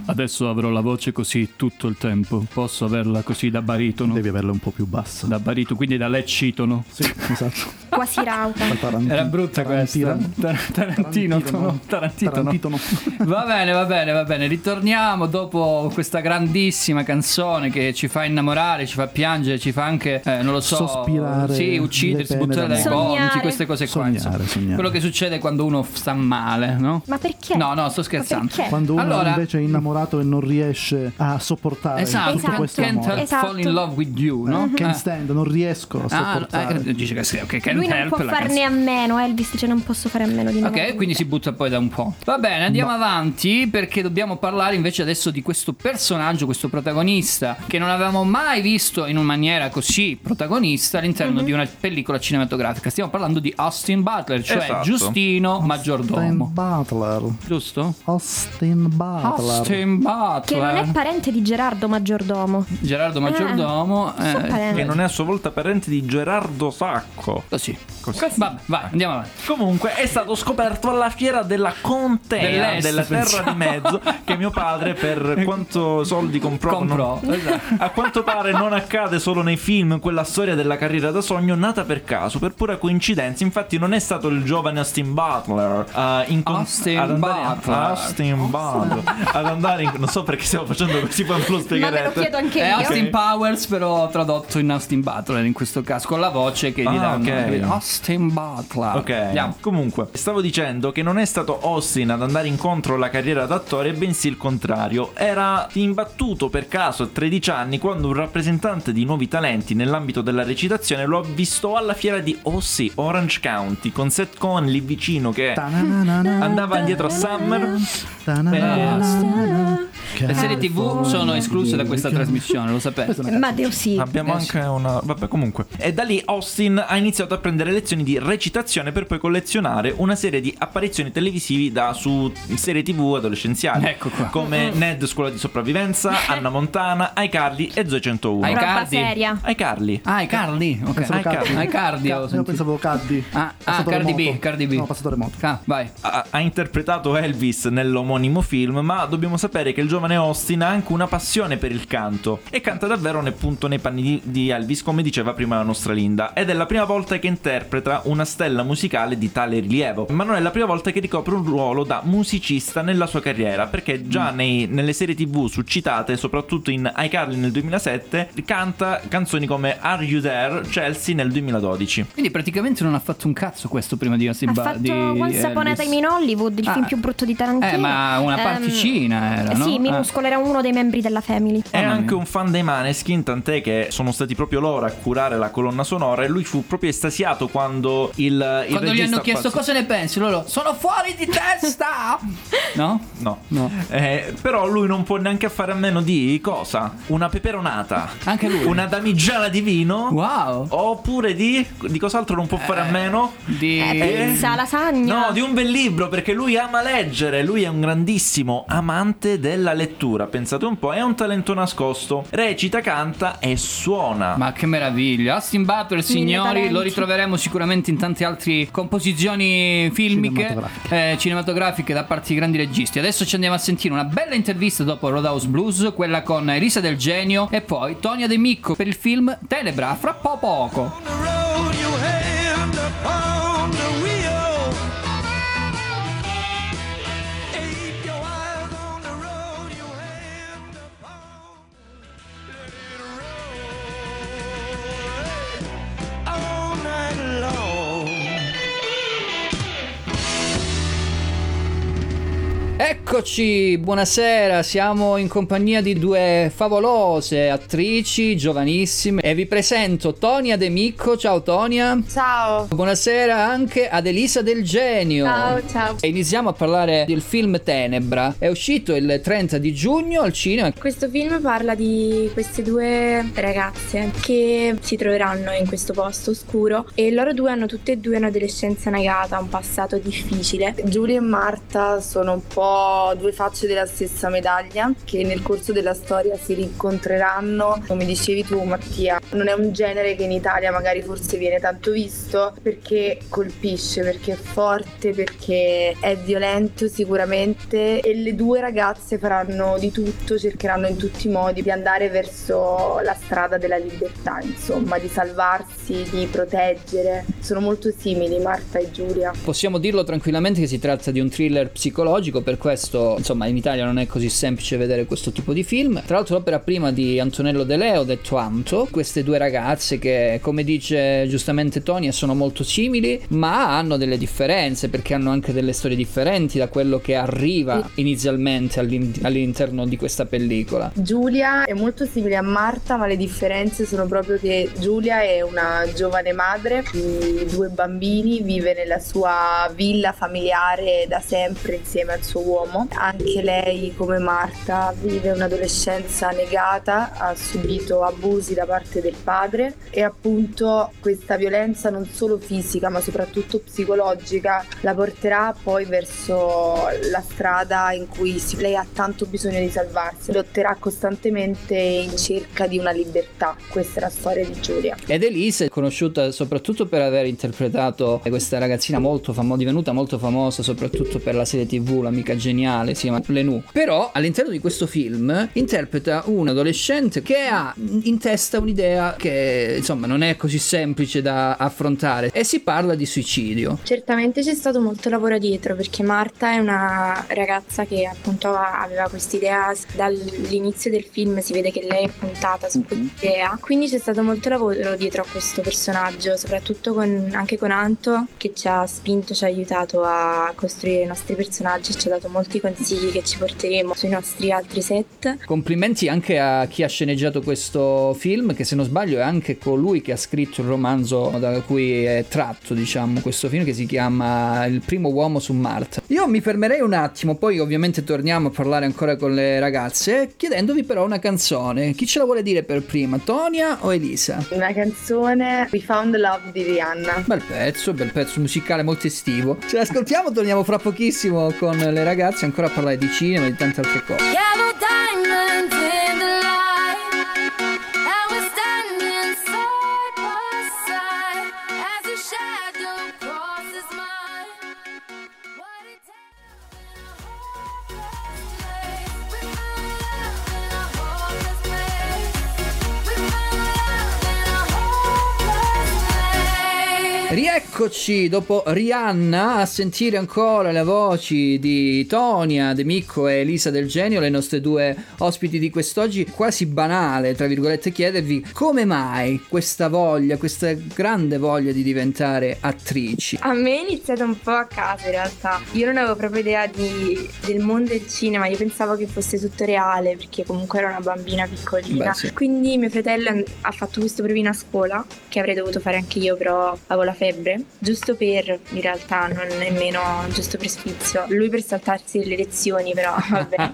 Adesso avrò la voce così tutto il tempo. Posso averla così da baritono? Devi averla un po' più bassa. Da baritono, quindi da leccitono. Sì, esatto. Quasi rauta. Taranti- Era brutta questa. Tarantino. Tar- Tarantino, no? Tarantino, no? Tarantino, no. (laughs) Va bene, va bene, va bene. Ritorniamo dopo questa grandissima canzone che ci fa innamorare, ci fa piangere, ci fa anche, eh, non lo so, Sospirare sì, uccidersi, buttare dai gomiti, queste cose qua. Sognare, sognare. Quello che succede quando uno sta male, no? Ma perché? No, no, sto scherzando. Quando uno Allora- invece è innamorato e non riesce a sopportare Esatto, tutto Esatto. questo can't amore. Esatto. fall in love with you, no? Can't Eh. stand, non riesco a Ah, sopportare. eh, dice che sì, ok, can't Lui non help può farne a meno, Elvis dice non posso fare a meno di Ok, quindi si butta poi da un po'. Va bene, andiamo avanti perché dobbiamo parlare invece adesso di questo personaggio, questo protagonista che non avevamo mai visto in una maniera così protagonista all'interno di una pellicola cinematografica. Stiamo parlando di Austin Butler, cioè Esatto. Giustino Austin Maggiordomo. Butler. Giusto? Austin Butler. Austin Butler. Che non è parente di Gerardo Maggiordomo. Gerardo Maggiordomo. Eh, so eh, parente. Che non è a sua volta parente di Gerardo Sacco. così. Vabbè, vai, andiamo avanti. Comunque è stato scoperto alla fiera della contea Dell'est, della terra pensavo. di mezzo che mio padre per (laughs) quanto soldi comprò. Comprò, non- esatto. A quanto pare non accade solo nei film quella storia della carriera da sogno nata per caso, per pura coincidenza. Infatti non è stato il giovane Austin Butler a incon- Austin ad andare- Butler. Austin Butler ad andare in- non so perché stiamo facendo così, poi lo Ma me lo spiegherete. chiedo anche È io. Austin Powers, però tradotto in Austin Butler in questo caso, con la voce che gli Ah, danno. Austin Butler. Ok, Andiamo. comunque, stavo dicendo che non è stato Austin ad andare incontro alla carriera d'attore, bensì il contrario. Era imbattuto per caso a 13 anni quando un rappresentante di nuovi talenti nell'ambito della recitazione lo avvistò alla fiera di Ossi, Orange County, con Seth Cohen lì vicino che andava indietro a Summer. Le serie TV sono escluse da questa trasmissione, lo sapete. Ma Dio sì. Abbiamo anche una. Vabbè, comunque. E da lì Austin ha iniziato a prendere lezioni di recitazione per poi collezionare una serie di apparizioni televisivi da su serie TV adolescenziali. Ecco qua. Come Ned Scuola di Sopravvivenza, (laughs) Anna Montana, iCarly e Zoe 101. Ai Roba Cardi. seria. iCarly. Ah, i Cardi. Ok. Pensavo Ah, Cardi. Cardi. Ai Cardi, ho Io sentito. pensavo Caddi. Ah, ah, Passatore Cardi B. Cardi B. No, passatore moto. Ah, vai. ha, ha interpretato Elvis nell'omonimo film, ma dobbiamo sapere che il giovane Austin ha anche una passione per il canto e canta davvero ne- appunto nei panni di, di Elvis, come diceva prima la nostra Linda. Ed è la prima volta che interpreta una stella musicale di tale rilievo, ma non è la prima volta che ricopre un ruolo da musicista nella sua carriera, perché già nei- nelle serie TV suscitate, soprattutto in iCarly nel 2007, canta canzoni come Are You There, Chelsea nel 2012. Quindi praticamente non ha fatto un cazzo questo prima di Austin Ha Bu- fatto di Once Upon a. Time in Hollywood, il Ah. film più brutto di Tarantino. Eh, ma Una, Ehm, particina era, no? Sì, Ah. minuscolo, era uno dei membri della Family. È anche un fan dei Maneskin, tant'è che sono stati proprio loro a curare la colonna sonora e lui fu proprio estasiato quando il, il Quando gli hanno chiesto cosa ne pensi, loro sono fuori di testa! (laughs) no? No. No. Eh, però lui non può neanche fare a meno di cosa? Una peperonata. Anche lui. Una damigiana di vino. Wow. Oppure di. Di cos'altro non può fare a meno? Di... Eh, lasagna. No, di un bel libro perché lui ama leggere, lui è un grandissimo amante della lettura, pensate un po', è un talento nascosto, recita, canta e suona. Ma che meraviglia! Austin Butler, signori, lo ritroveremo sicuramente in tante altre composizioni filmiche, Cinematografiche. eh, cinematografiche da parte di grandi registi. Adesso ci andiamo a sentire una bella intervista dopo Roadhouse Blues, quella con Elisa Del Genio e poi Tonia De Micco per il film Tenebra, fra po' poco. the road, the Eccoci, buonasera, siamo in compagnia di due favolose attrici giovanissime e vi presento Tonia De Micco, ciao Tonia. Ciao. Buonasera anche ad Elisa Del Genio. Ciao, ciao. E iniziamo a parlare del film Tenebra. È uscito il 30 di giugno al cinema. Questo film parla di queste due ragazze che si troveranno in questo posto oscuro e loro due hanno tutte e due un'adolescenza negata, un passato difficile. Giulia e Marta sono un po' due facce della stessa medaglia che nel corso della storia si rincontreranno. Come dicevi tu Mattia, non è un genere che in Italia magari forse viene tanto visto perché colpisce, perché è forte, perché è violento sicuramente e le due ragazze faranno di tutto, cercheranno in tutti i modi di andare verso la strada della libertà, insomma, di salvarsi, di proteggere. Sono molto simili Marta e Giulia. Possiamo dirlo tranquillamente che si tratta di un thriller psicologico, per questo, insomma, in Italia non è così semplice vedere questo tipo di film. Tra l'altro l'opera prima di Antonello De Leo, detto Anto, queste due ragazze che, come dice giustamente Tonia, sono molto simili, ma hanno delle differenze perché hanno anche delle storie differenti da quello che arriva inizialmente all'in- all'interno di questa pellicola. Giulia è molto simile a Marta, ma le differenze sono proprio che Giulia è una giovane madre di due bambini, vive nella sua villa familiare da sempre insieme al suo uomo. Anche lei, come Marta, vive un'adolescenza negata, ha subito abusi da parte del padre e appunto questa violenza non solo fisica, ma soprattutto psicologica la porterà poi verso la strada in cui lei ha tanto bisogno di salvarsi. Lotterà costantemente in cerca di una libertà. Questa è la storia di Giulia. Ed Elise è conosciuta soprattutto per aver interpretato questa ragazzina molto famosa, divenuta molto famosa soprattutto per la serie tv, l'amica geniale, si chiama Lenù. Però all'interno di questo film interpreta un adolescente che ha in testa un'idea che insomma non è così semplice da affrontare e si parla di suicidio. Certamente c'è stato molto lavoro dietro perché Marta è una ragazza che appunto aveva quest'idea dall'inizio del film, si vede che lei è puntata su quest'idea, quindi c'è stato molto lavoro dietro a questo personaggio, soprattutto con- anche con Anto che ci ha spinto, ci ha aiutato a costruire i nostri personaggi, ci ha dato molti consigli che ci porteremo sui nostri altri set. Complimenti anche a chi ha sceneggiato questo film, che se non sbaglio è anche colui che ha scritto il romanzo da cui è tratto, diciamo, questo film che si chiama Il primo uomo su Marte. Io mi fermerei un attimo, poi ovviamente torniamo a parlare ancora con le ragazze, chiedendovi però una canzone. Chi ce la vuole dire per prima, Tonia o Elisa? Una canzone We Found Love di Rihanna. Bel pezzo, bel pezzo musicale molto estivo. Ce l'ascoltiamo, torniamo fra pochissimo con le ragazze ancora a parlare di cinema e di tante altre cose. Rieccoci dopo Rihanna a sentire ancora le voci di Tonia, De Micco e Elisa Del Genio, le nostre due ospiti di quest'oggi. Quasi banale, tra virgolette, chiedervi come mai questa voglia, questa grande voglia di diventare attrici. A me è iniziato un po' a caso in realtà. Io non avevo proprio idea di- del mondo del cinema, io pensavo che fosse tutto reale perché comunque ero una bambina piccolina. Beh, sì. Quindi mio fratello ha fatto questo provino a scuola che avrei dovuto fare anche io, però avevo la febbre, giusto per in realtà non nemmeno giusto per sfizio. Lui per saltarsi le lezioni, però (laughs) vabbè.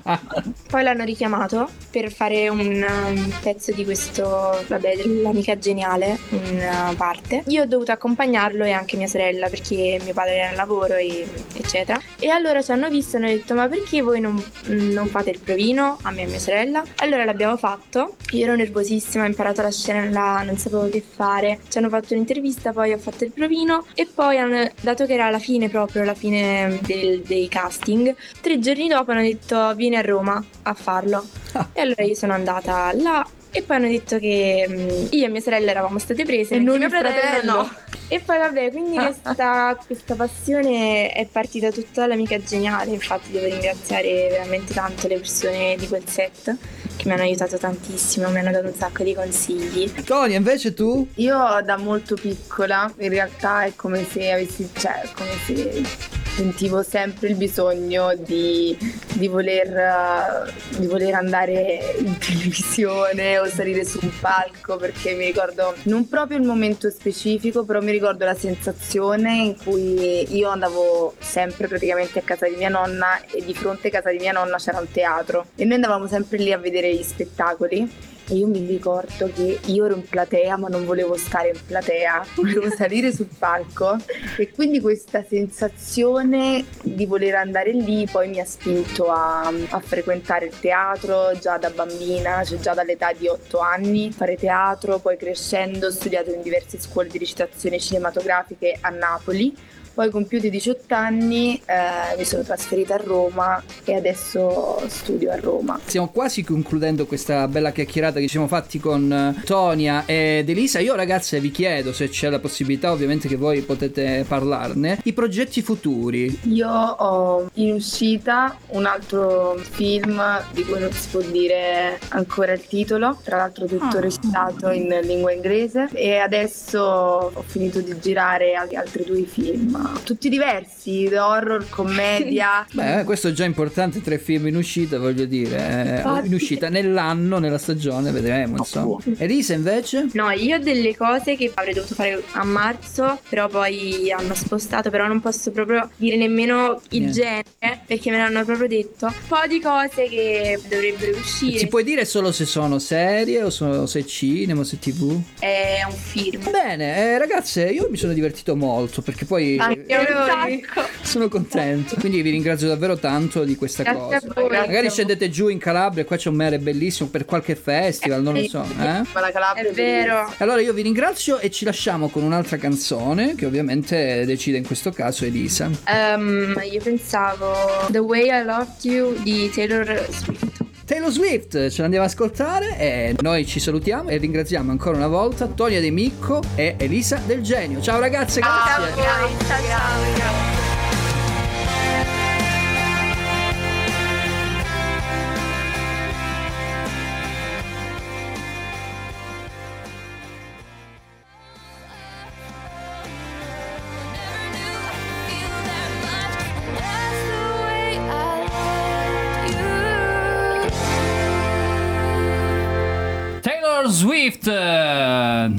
Poi l'hanno richiamato per fare un um, pezzo di questo, vabbè, dell'amica geniale, una parte. Io ho dovuto accompagnarlo e anche mia sorella perché mio padre era al lavoro e eccetera. E allora ci hanno visto e hanno detto ma perché voi non, non fate il provino a me e mia sorella? Allora l'abbiamo fatto. Io ero nervosissima, ho imparato la scena non sapevo che fare. Ci hanno fatto un'intervista, poi ho fatto il provino e poi hanno, dato che era la fine proprio, la fine del- dei casting, tre giorni dopo hanno detto vieni a Roma a farlo. E allora io sono andata là e poi hanno detto che mm, io e mia sorella eravamo state prese E non mio fratello fratello. no. E poi vabbè, quindi (laughs) questa, questa passione è partita tutta dall'amica geniale, infatti devo ringraziare veramente tanto le persone di quel set che mi hanno aiutato tantissimo, mi hanno dato un sacco di consigli. Tonia, invece tu? Io da molto piccola, in realtà è come se avessi, cioè, come se sentivo sempre il bisogno di, di voler, eh, di voler andare in televisione o salire su un palco perché mi ricordo non proprio il momento specifico, però mi ricordo la sensazione in cui io andavo sempre praticamente a casa di mia nonna e di fronte a casa di mia nonna c'era un teatro. E noi andavamo sempre lì a vedere gli spettacoli e io mi ricordo che io ero in platea ma non volevo stare in platea, (laughs) volevo salire sul palco e quindi questa sensazione di voler andare lì poi mi ha spinto a, a frequentare il teatro già da bambina, cioè già dall'età di 8 anni, fare teatro, poi crescendo ho studiato in diverse scuole di recitazione cinematografiche a Napoli. Poi compiuti 18 anni eh, mi sono trasferita a Roma e adesso studio a Roma. Stiamo quasi concludendo questa bella chiacchierata che ci siamo fatti con eh, Tonia ed Elisa. Io ragazze vi chiedo se c'è la possibilità ovviamente che voi potete parlarne. I progetti futuri. Io ho in uscita un altro film di cui non si può dire ancora il titolo, tra l'altro tutto recitato in lingua inglese e adesso ho finito di girare al- altri due film, tutti diversi, horror, commedia. (laughs) Beh, questo è già importante, tre film in uscita, voglio dire. eh, in uscita nell'anno, nella stagione, vedremo, insomma. Elisa invece? No, io ho delle cose che avrei dovuto fare a marzo, però poi hanno spostato, però non posso proprio dire nemmeno il Niente. genere perché me l'hanno proprio detto. Un po' di cose che dovrebbero uscire. Ci puoi dire solo se sono serie o so- se è cinema o se è tv? È un film. Bene, eh, ragazze, io mi sono divertito molto perché poi Anche eh, noi. Sono contento. Quindi vi ringrazio davvero tanto di questa Grazie cosa. Magari scendete giù in Calabria, qua c'è un mare bellissimo per qualche festival, non lo so. Eh? Ma la Calabria È vero. Allora io vi ringrazio e ci lasciamo con un'altra canzone che ovviamente decide in questo caso Elisa. Ehm, io pensavo The Way I Loved You di Taylor Swift. Taylor Swift ce l'andiamo ad ascoltare e noi ci salutiamo e ringraziamo ancora una volta Tonia De Micco e Elisa Del Genio. Ciao ragazze, grazie. Ciao, ciao. Taylor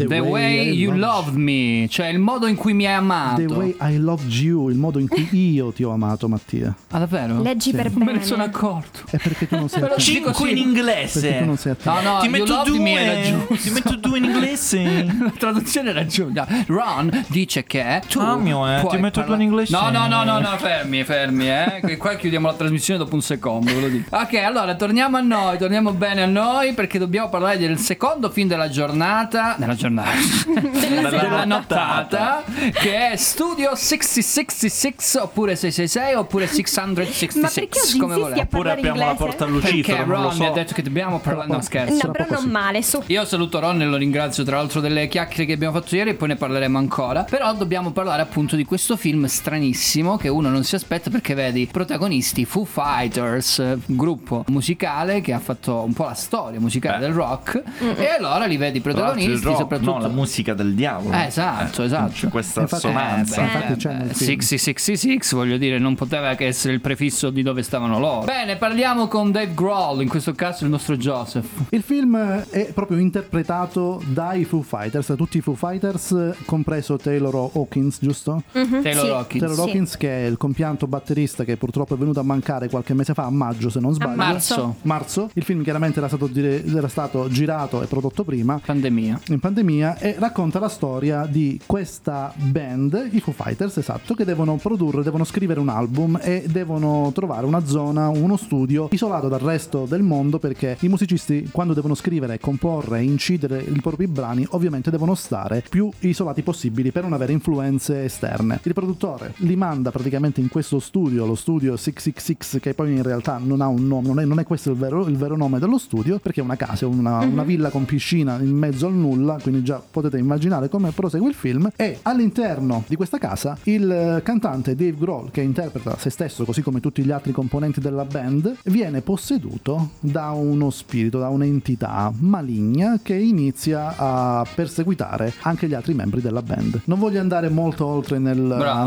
eh, The, Way, I You Loved Loved Me, cioè il modo in cui mi hai amato. The way I loved you, il modo in cui (laughs) io ti ho amato, Mattia. Ah, davvero? Leggi per Non (laughs) me bene. ne sono accorto. È perché tu non sei (laughs) Però attento. dico Cinque sì. in Perché tu inglese. non sei attento. No, no, Ti metto Me era due. giusto. Ti metto due in inglese. La traduzione era giusta. Ron dice che tu Ah, mio, eh, ti metto parla- due in inglese. No, no, no, no, no, fermi, fermi, eh. Che Qua chiudiamo la trasmissione dopo un secondo, ve lo dico. Ok, allora torniamo a noi, torniamo bene a noi perché dobbiamo parlare del secondo secondo film della giornata, della giornata, della, Della nottata, che è Studio 6066 oppure 666 oppure 666, Ma perché oggi come volete. Oppure parlare apriamo la inglese? porta a Perché Lucifero, non lo Ron mi ha so. detto che dobbiamo parlare, no scherzo. No, però non male, su. Io saluto Ron e lo ringrazio tra l'altro delle chiacchiere che abbiamo fatto ieri e poi ne parleremo ancora. Però dobbiamo parlare appunto di questo film stranissimo che uno non si aspetta perché vedi protagonisti Foo Fighters, gruppo musicale che ha fatto un po' la storia musicale del rock e allora li vedi protagonisti rock, soprattutto no, la musica del diavolo. Eh, esatto, esatto. C'è questa Infatti- assonanza. Eh, infatti c'è nel film. 6066 voglio dire non poteva che essere il prefisso di dove stavano loro bene parliamo con Dave Grohl in questo caso il nostro Joseph Il film è proprio interpretato dai Foo Fighters, da tutti i Foo Fighters, compreso Taylor Hawkins, giusto? Taylor Sì. Hawkins Taylor Sì. Hawkins che è il compianto batterista che purtroppo è venuto a mancare qualche mese fa, a maggio se non sbaglio. marzo. Marzo. Il film chiaramente era stato, dire- era stato girato e prodotto prima. pandemia In pandemia e racconta la storia di questa band, i Foo Fighters, esatto, che devono produrre, devono scrivere un album e devono trovare una zona, uno studio isolato dal resto del mondo perché i musicisti quando devono scrivere, comporre, incidere i propri brani, ovviamente devono stare più isolati possibili per non avere influenze esterne. Il produttore li manda praticamente in questo studio, lo studio 666, che poi in realtà non ha un nome, non è, non è questo il vero, il vero nome dello studio, perché è una casa, una, una villa con piscina in mezzo al nulla, quindi già potete immaginare come prosegue il film. E all'interno di questa casa il eh, cantante Dave Grohl, che interpreta se stesso, così come tutti gli altri componenti della band, viene posseduto da uno spirito, da un'entità maligna che inizia a perseguitare anche gli altri membri della band. Non voglio andare molto oltre nel-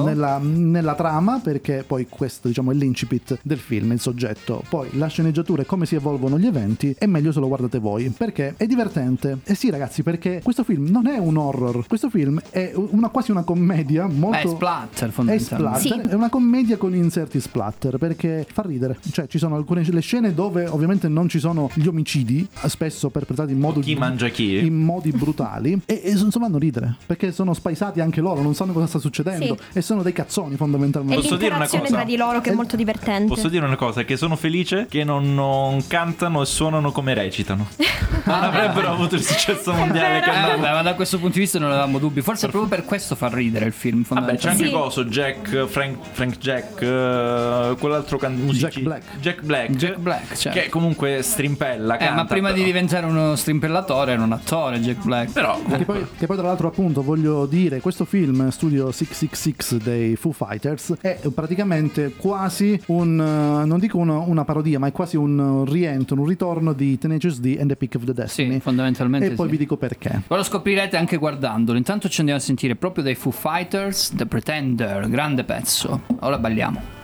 nella, nella trama, perché poi questo diciamo è l'incipit del film, il soggetto. Poi la sceneggiatura e come si evolvono gli eventi è meglio se lo guardate voi, perché è divertente. E sì ragazzi, perché questo film non è un horror, questo film è una, quasi una commedia molto... è splatter È fondamentalmente splatter, Sì. è una commedia con inserti splatter perché fa ridere. Cioè, ci sono alcune le scene dove ovviamente non ci sono gli omicidi, spesso perpetrati in modo Chi mangia chi? in modi brutali e, e insomma fanno ridere perché sono spaesati anche loro, non sanno cosa sta succedendo Sì. e sono dei cazzoni fondamentalmente. Posso dire una cosa? tra di loro che è Eh, molto divertente. Posso dire una cosa? Che sono felice che non, non cantano e suonano come recitano. (laughs) Non avrebbero avuto il successo mondiale che hanno vabbè, ma da questo punto di vista non avevamo dubbi. Forse proprio per questo fa ridere il film. Vabbè, c'è anche Sì. coso, Jack, Frank, Frank Jack, eh, quell'altro can- musici- Jack Black. Jack Black. Jack Black, certo. Che comunque strimpella, Eh, canta, ma prima di però. diventare uno strimpellatore era un attore, Jack Black. Però Che poi, che poi tra l'altro appunto voglio dire questo film Studio 666 dei Foo Fighters è praticamente quasi un eh, non dico una, una parodia ma è quasi un rientro un ritorno di Tenacious D and the Pick of the Destiny Sì, fondamentalmente e poi sì. vi dico perché Poi lo scoprirete anche guardandolo. Intanto ci andiamo a sentire proprio dai Foo Fighters, The Pretender, grande pezzo. Ora balliamo.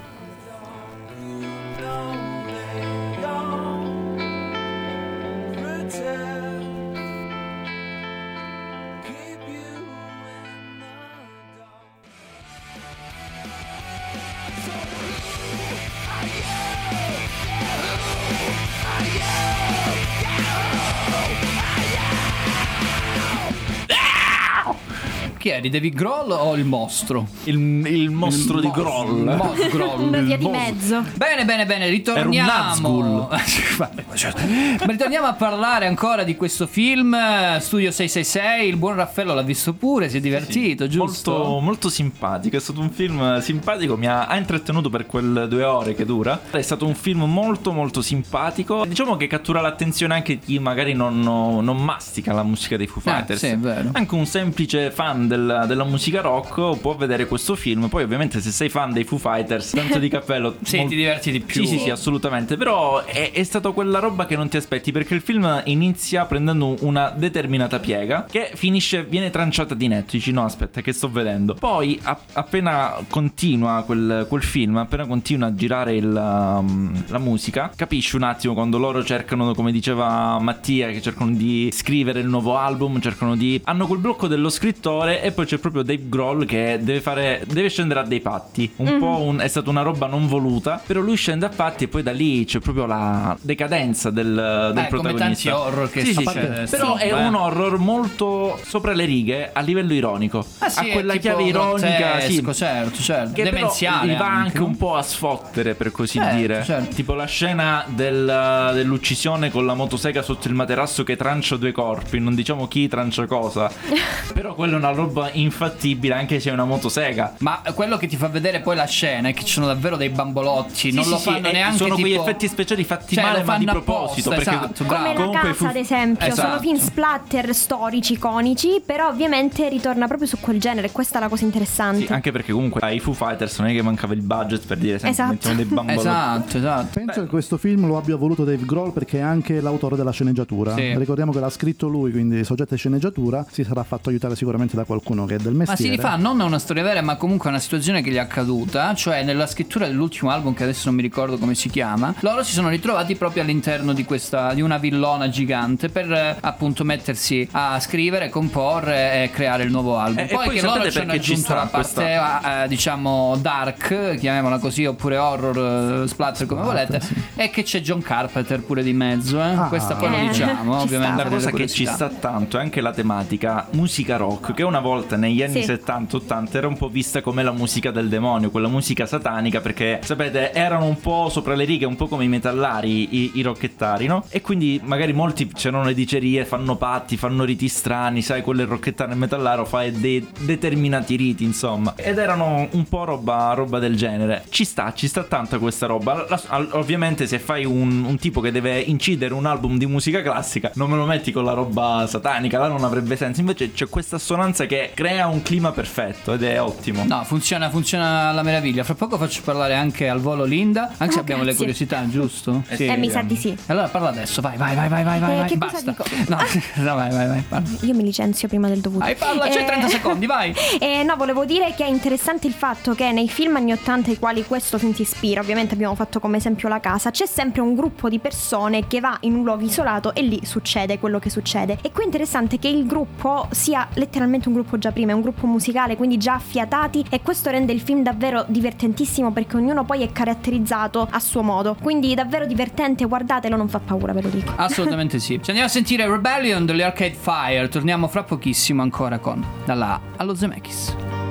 Chi eri? David Grohl o il mostro? il, il mostro di mos- Groll. il mos Groll. (laughs) Una via il di mos- mezzo. Bene, bene, bene, ritorniamo. Ma (laughs) ritorniamo a parlare ancora di questo film. eh, Studio 666. Il buon Raffaello l'ha visto pure, si è divertito, giusto? Molto, molto simpatico, è stato un film simpatico, mi ha, ha intrattenuto per quelle due ore che dura. È stato un film molto molto simpatico. Diciamo che cattura l'attenzione anche di chi magari non, non mastica la musica dei Foo Eh, Fighters. sì, è vero. Anche un semplice fan del- della musica rock può vedere questo film. Poi ovviamente se sei fan dei Foo Fighters, tanto di cappello. (laughs) Sì, mol- ti diverti di più. Sì, sì, sì, assolutamente. Però è, è stata quella roba che non ti aspetti perché il film inizia prendendo una determinata piega che finisce, viene tranciata di netto. Dici no, aspetta, che sto vedendo. Poi a- appena continua quel, quel film, appena continua a girare il, um, la musica, capisci un attimo quando loro cercano, come diceva Mattia, che cercano di scrivere il nuovo album, cercano di... hanno quel blocco dello scrittore e poi c'è proprio Dave Grohl che deve fare deve scendere a dei patti. Un Mhm. po' un- è stata una roba non voluta, però lui scende a patti e poi da lì c'è proprio la decadenza del, del Eh, come protagonista. tanti horror che Sì, sì, succede. sì. Però è Beh. un horror molto sopra le righe a livello ironico. Ah, sì, ha quella chiave ironica, sì, certo, certo. che Demenziale va anche, anche, un po' a sfottere per così Certo, dire certo. tipo la scena del- dell'uccisione con la motosega sotto il materasso che trancia due corpi non diciamo chi trancia cosa (laughs) però quella è una roba infattibile anche se è una motosega Ma quello che ti fa vedere poi la scena è che ci sono davvero dei bambolotti, non Sì, lo sì, fanno sì, e neanche sono quegli tipo- effetti speciali fatti Cioè, male ma di proposito apposta, perché esatto, Come bravo. la Comunque casa, fu- ad esempio, sono Esatto. film splatter storici, iconici, però ovviamente ritorna proprio su quel genere, questa è la cosa interessante. Sì, anche perché comunque ai Foo Fighters non è che mancava il budget per dire sempre Esatto. mettiamo dei bambolotti Esatto, esatto. Penso che questo film lo abbia voluto Dave Grohl perché è anche l'autore della sceneggiatura. Sì. Ricordiamo che l'ha scritto lui, quindi soggetto di sceneggiatura, si sarà fatto aiutare sicuramente da qualcuno che è del Ma mestiere. si rifà non a una storia vera, ma comunque a una situazione che gli è accaduta. Cioè, nella scrittura dell'ultimo album, che adesso non mi ricordo come si chiama, loro si sono ritrovati proprio all'interno di questa di una villona gigante per eh, appunto mettersi a scrivere, comporre e creare il nuovo album. E- e poi, poi che loro ci hanno aggiunto sta la parte, questa- eh, diciamo, dark, chiamiamola così, oppure horror, eh, splatter, come volete. E che c'è John Carpenter pure di mezzo, eh. Ah. Questa poi lo Eh, diciamo, ci ovviamente. La cosa che ci sta tanto è anche la tematica musica rock, che una volta negli anni Sì. 70-80 era un po' vista come la musica del demonio, quella musica satanica, perché sapete, erano un po' sopra le righe, un po' come i metallari, i, i rocchettari, no? E quindi magari molti c'erano le dicerie, fanno patti, fanno riti strani, sai, quello il rocchettaro e il metallaro fa dei determinati riti, insomma. Ed erano un po' roba, roba del genere. Ci sta, ci sta tanta questa roba. La- al- ovviamente se fai un, un tipo che deve incidere un album di musica classica, non me lo metti con la roba satanica, là non avrebbe senso. Invece c'è questa assonanza che crea un clima perfetto ed è ottimo. No, funziona, funziona alla meraviglia. Fra poco faccio parlare anche al volo Linda, anche se Oh, abbiamo le curiosità, giusto? sì. Eh, mi sa di sì. Allora parla adesso, vai, vai, vai, vai, vai, vai, Eh, vai, che cosa basta. dico? No, (laughs) no, vai, vai, vai, parla. Io mi licenzio prima del dovuto. Vai, parla, c'è Eh, 30 secondi, vai. (laughs) Eh, no, volevo dire che è interessante il fatto che nei film anni 80 ai quali questo film si ispira, ovviamente abbiamo fatto come esempio la casa, c'è sempre un gruppo di persone che va in un luogo isolato e lì succede quello che succede. E qui è interessante che il gruppo sia letteralmente un gruppo già prima, è un gruppo musicale, quindi già affiatati e questo rende il film davvero divertentissimo perché ognuno poi è caratterizzato a suo modo. Quindi davvero divertente, guardatelo, non fa paura, ve lo dico. Assolutamente sì. Ci andiamo a sentire Rebellion delle Arcade Fire. Torniamo fra pochissimo ancora con Dalla A allo Zemeckis.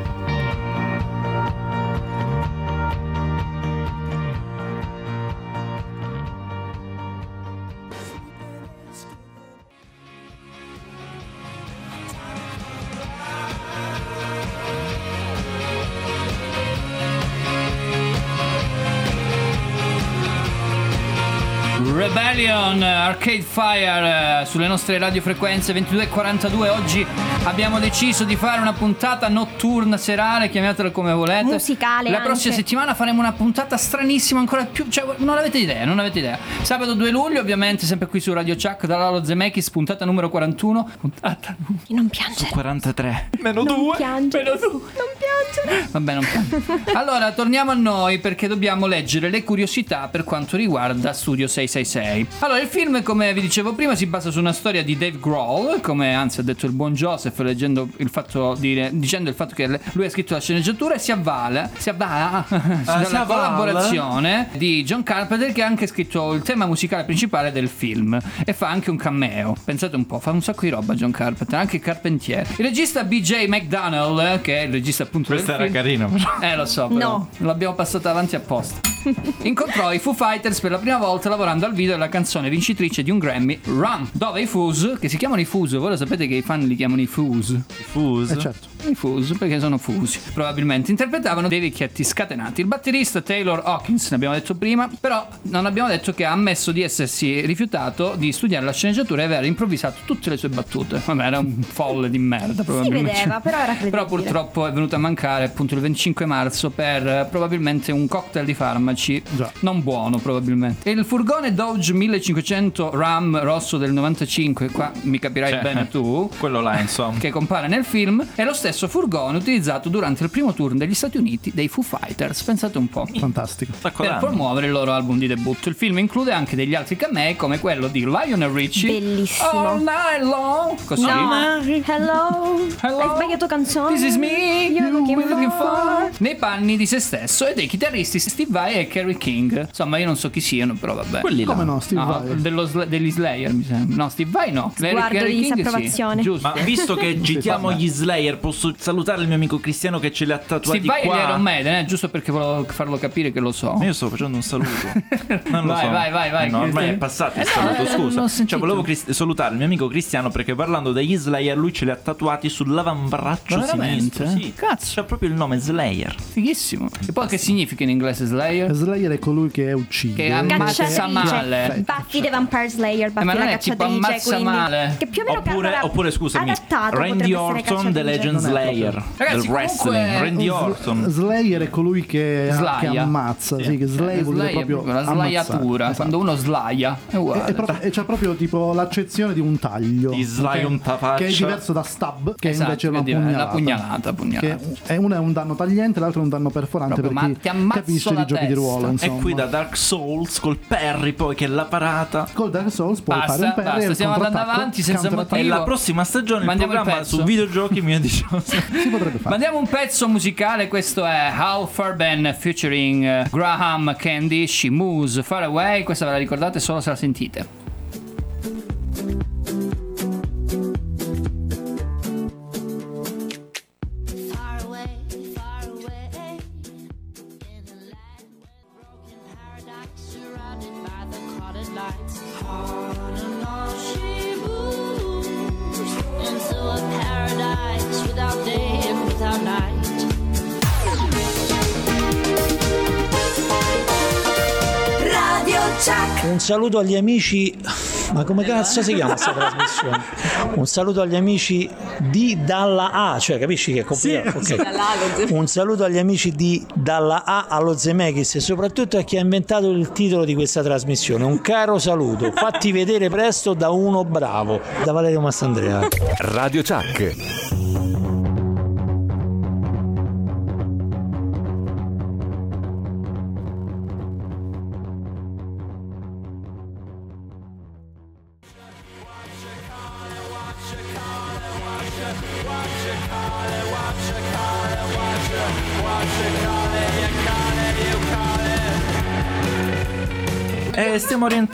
Rebellion Arcade Fire eh, sulle nostre radiofrequenze 22.42 oggi abbiamo deciso di fare una puntata notturna serale chiamatela come volete Musicale la anche. prossima settimana faremo una puntata stranissima ancora più cioè non avete idea non avete idea sabato 2 luglio ovviamente sempre qui su Radio Chuck da Lalo Zemeckis puntata numero 41 puntata Non piangere. 43. Meno Non 2. piangere. Non piangere. Vabbè, non piango. Allora, torniamo a noi perché dobbiamo leggere le curiosità per quanto riguarda Studio 666. Allora, il film, come vi dicevo prima, si basa su una storia di Dave Grohl, come anzi ha detto il buon Joseph leggendo il fatto di, dicendo il fatto che lui ha scritto la sceneggiatura e si avvala, si avvala dalla (laughs) si avvala? collaborazione di John Carpenter che ha anche scritto il tema musicale principale del film e fa anche un cameo. Pensate un po', fa un sacco di roba John Carpenter, anche Carpentier. Il regista BJ McDonnell, che è il regista appunto Questo del era film, carino però. eh, lo so, però No. l'abbiamo passata avanti apposta. Incontrò i Foo Fighters per la prima volta lavorando al video della canzone vincitrice di un Grammy, Run, dove i Foos, che si chiamano i Foos, voi lo sapete che i fan li chiamano i Foos. Fuse. Eh certo. I Foos, perché sono fusi. Probabilmente interpretavano dei vecchietti scatenati. Il batterista Taylor Hawkins, ne abbiamo detto prima, però non abbiamo detto che ha ammesso di essersi rifiutato di studiare la sceneggiatura e aver improvvisato tutte le sue battute. Vabbè, era un folle di merda, Si probabilmente. vedeva, però era credibile. Però purtroppo è venuto a mancare appunto il 25 marzo per eh, probabilmente un cocktail di farmaci intendiamoci. Non buono probabilmente. E il furgone Dodge 1500 Ram rosso del 95, qua mi capirai Cioè, bene tu. (laughs) Quello là, insomma. Che compare nel film, è lo stesso furgone utilizzato durante il primo tour degli Stati Uniti dei Foo Fighters. Pensate un po'. Fantastico. Per promuovere il loro album di debutto. Il film include anche degli altri camei come quello di Lionel Richie. Bellissimo. All night long. Così. No. Hello. Hai sbagliato canzone. This is me, You're looking looking for. Nei panni di se stesso e dei chitarristi Steve Vai e Kerry King. Insomma, io non so chi siano, però vabbè. Quelli là. Come no, Steve No, Vai? dello sl- degli Slayer, mi sembra. No, Steve Vai no. Sguardo Kerry di King, sì. disapprovazione. Giusto. Ma visto che (laughs) citiamo gli Slayer, posso salutare il mio amico Cristiano che ce li ha tatuati Steve Vai qua. Iron Maiden, eh, giusto perché volevo farlo capire che lo so. Ma io sto facendo un saluto. (laughs) Non lo Vai, so. vai, vai, vai, Eh no, ormai è passato Eh il no, saluto, eh, scusa. Cioè, volevo cris- salutare il mio amico Cristiano perché parlando degli Slayer, lui ce li ha tatuati sull'avambraccio sinistro. Sì. Cazzo. C'ha proprio il nome Slayer. Fighissimo. E poi che significa in inglese Slayer? Slayer è colui che uccide. Che ammazza male. Buffy the Vampire Slayer, Buffy Eh, ma non la è tipo ammazza male. che più o meno Oppure, oppure scusami, Randy Orton, The. Legend Slayer. Ragazzi, del wrestling. comunque- Randy Orton. Slayer è colui che, che ammazza. Sì, che slay vuol dire Slay è proprio ammazzare. slaiatura. Esatto. Quando uno slaia è E, uguale. e proprio- e c'ha proprio tipo l'accezione di un taglio. Ti slai ok? un tapaccia. Che è diverso da stab, che Esatto, invece è una pugnalata. la pugnalata, pugnalata. Che è, uno è un danno tagliente, l'altro è un danno perforante Proprio, per ma chi capisce di giochi di testa. ruolo. E Insomma. qui da Dark Souls col Perry poi che è la parata. Col Dark Souls puoi Basta, fare un parry basta, e stiamo andando avanti senza counterattacco. E motivo. la prossima stagione il programma su videogiochi mio (laughs) Si potrebbe fare. Mandiamo un pezzo musicale, questo è Hal Farben featuring eh, Graham Candy, She Moves Far Away, questa ve la ricordate solo se la sentite. Saluto agli amici. Ma come cazzo si chiama questa trasmissione? (laughs) Un saluto agli amici di Dalla A, cioè capisci che è complicato? Sì, Ok. dalla A allo Zemeckis. Un saluto agli amici di Dalla A allo Zemeckis e soprattutto a chi ha inventato il titolo di questa trasmissione. Un caro saluto. Fatti vedere presto da uno bravo, da Valerio Massandrea. Radio Chuck.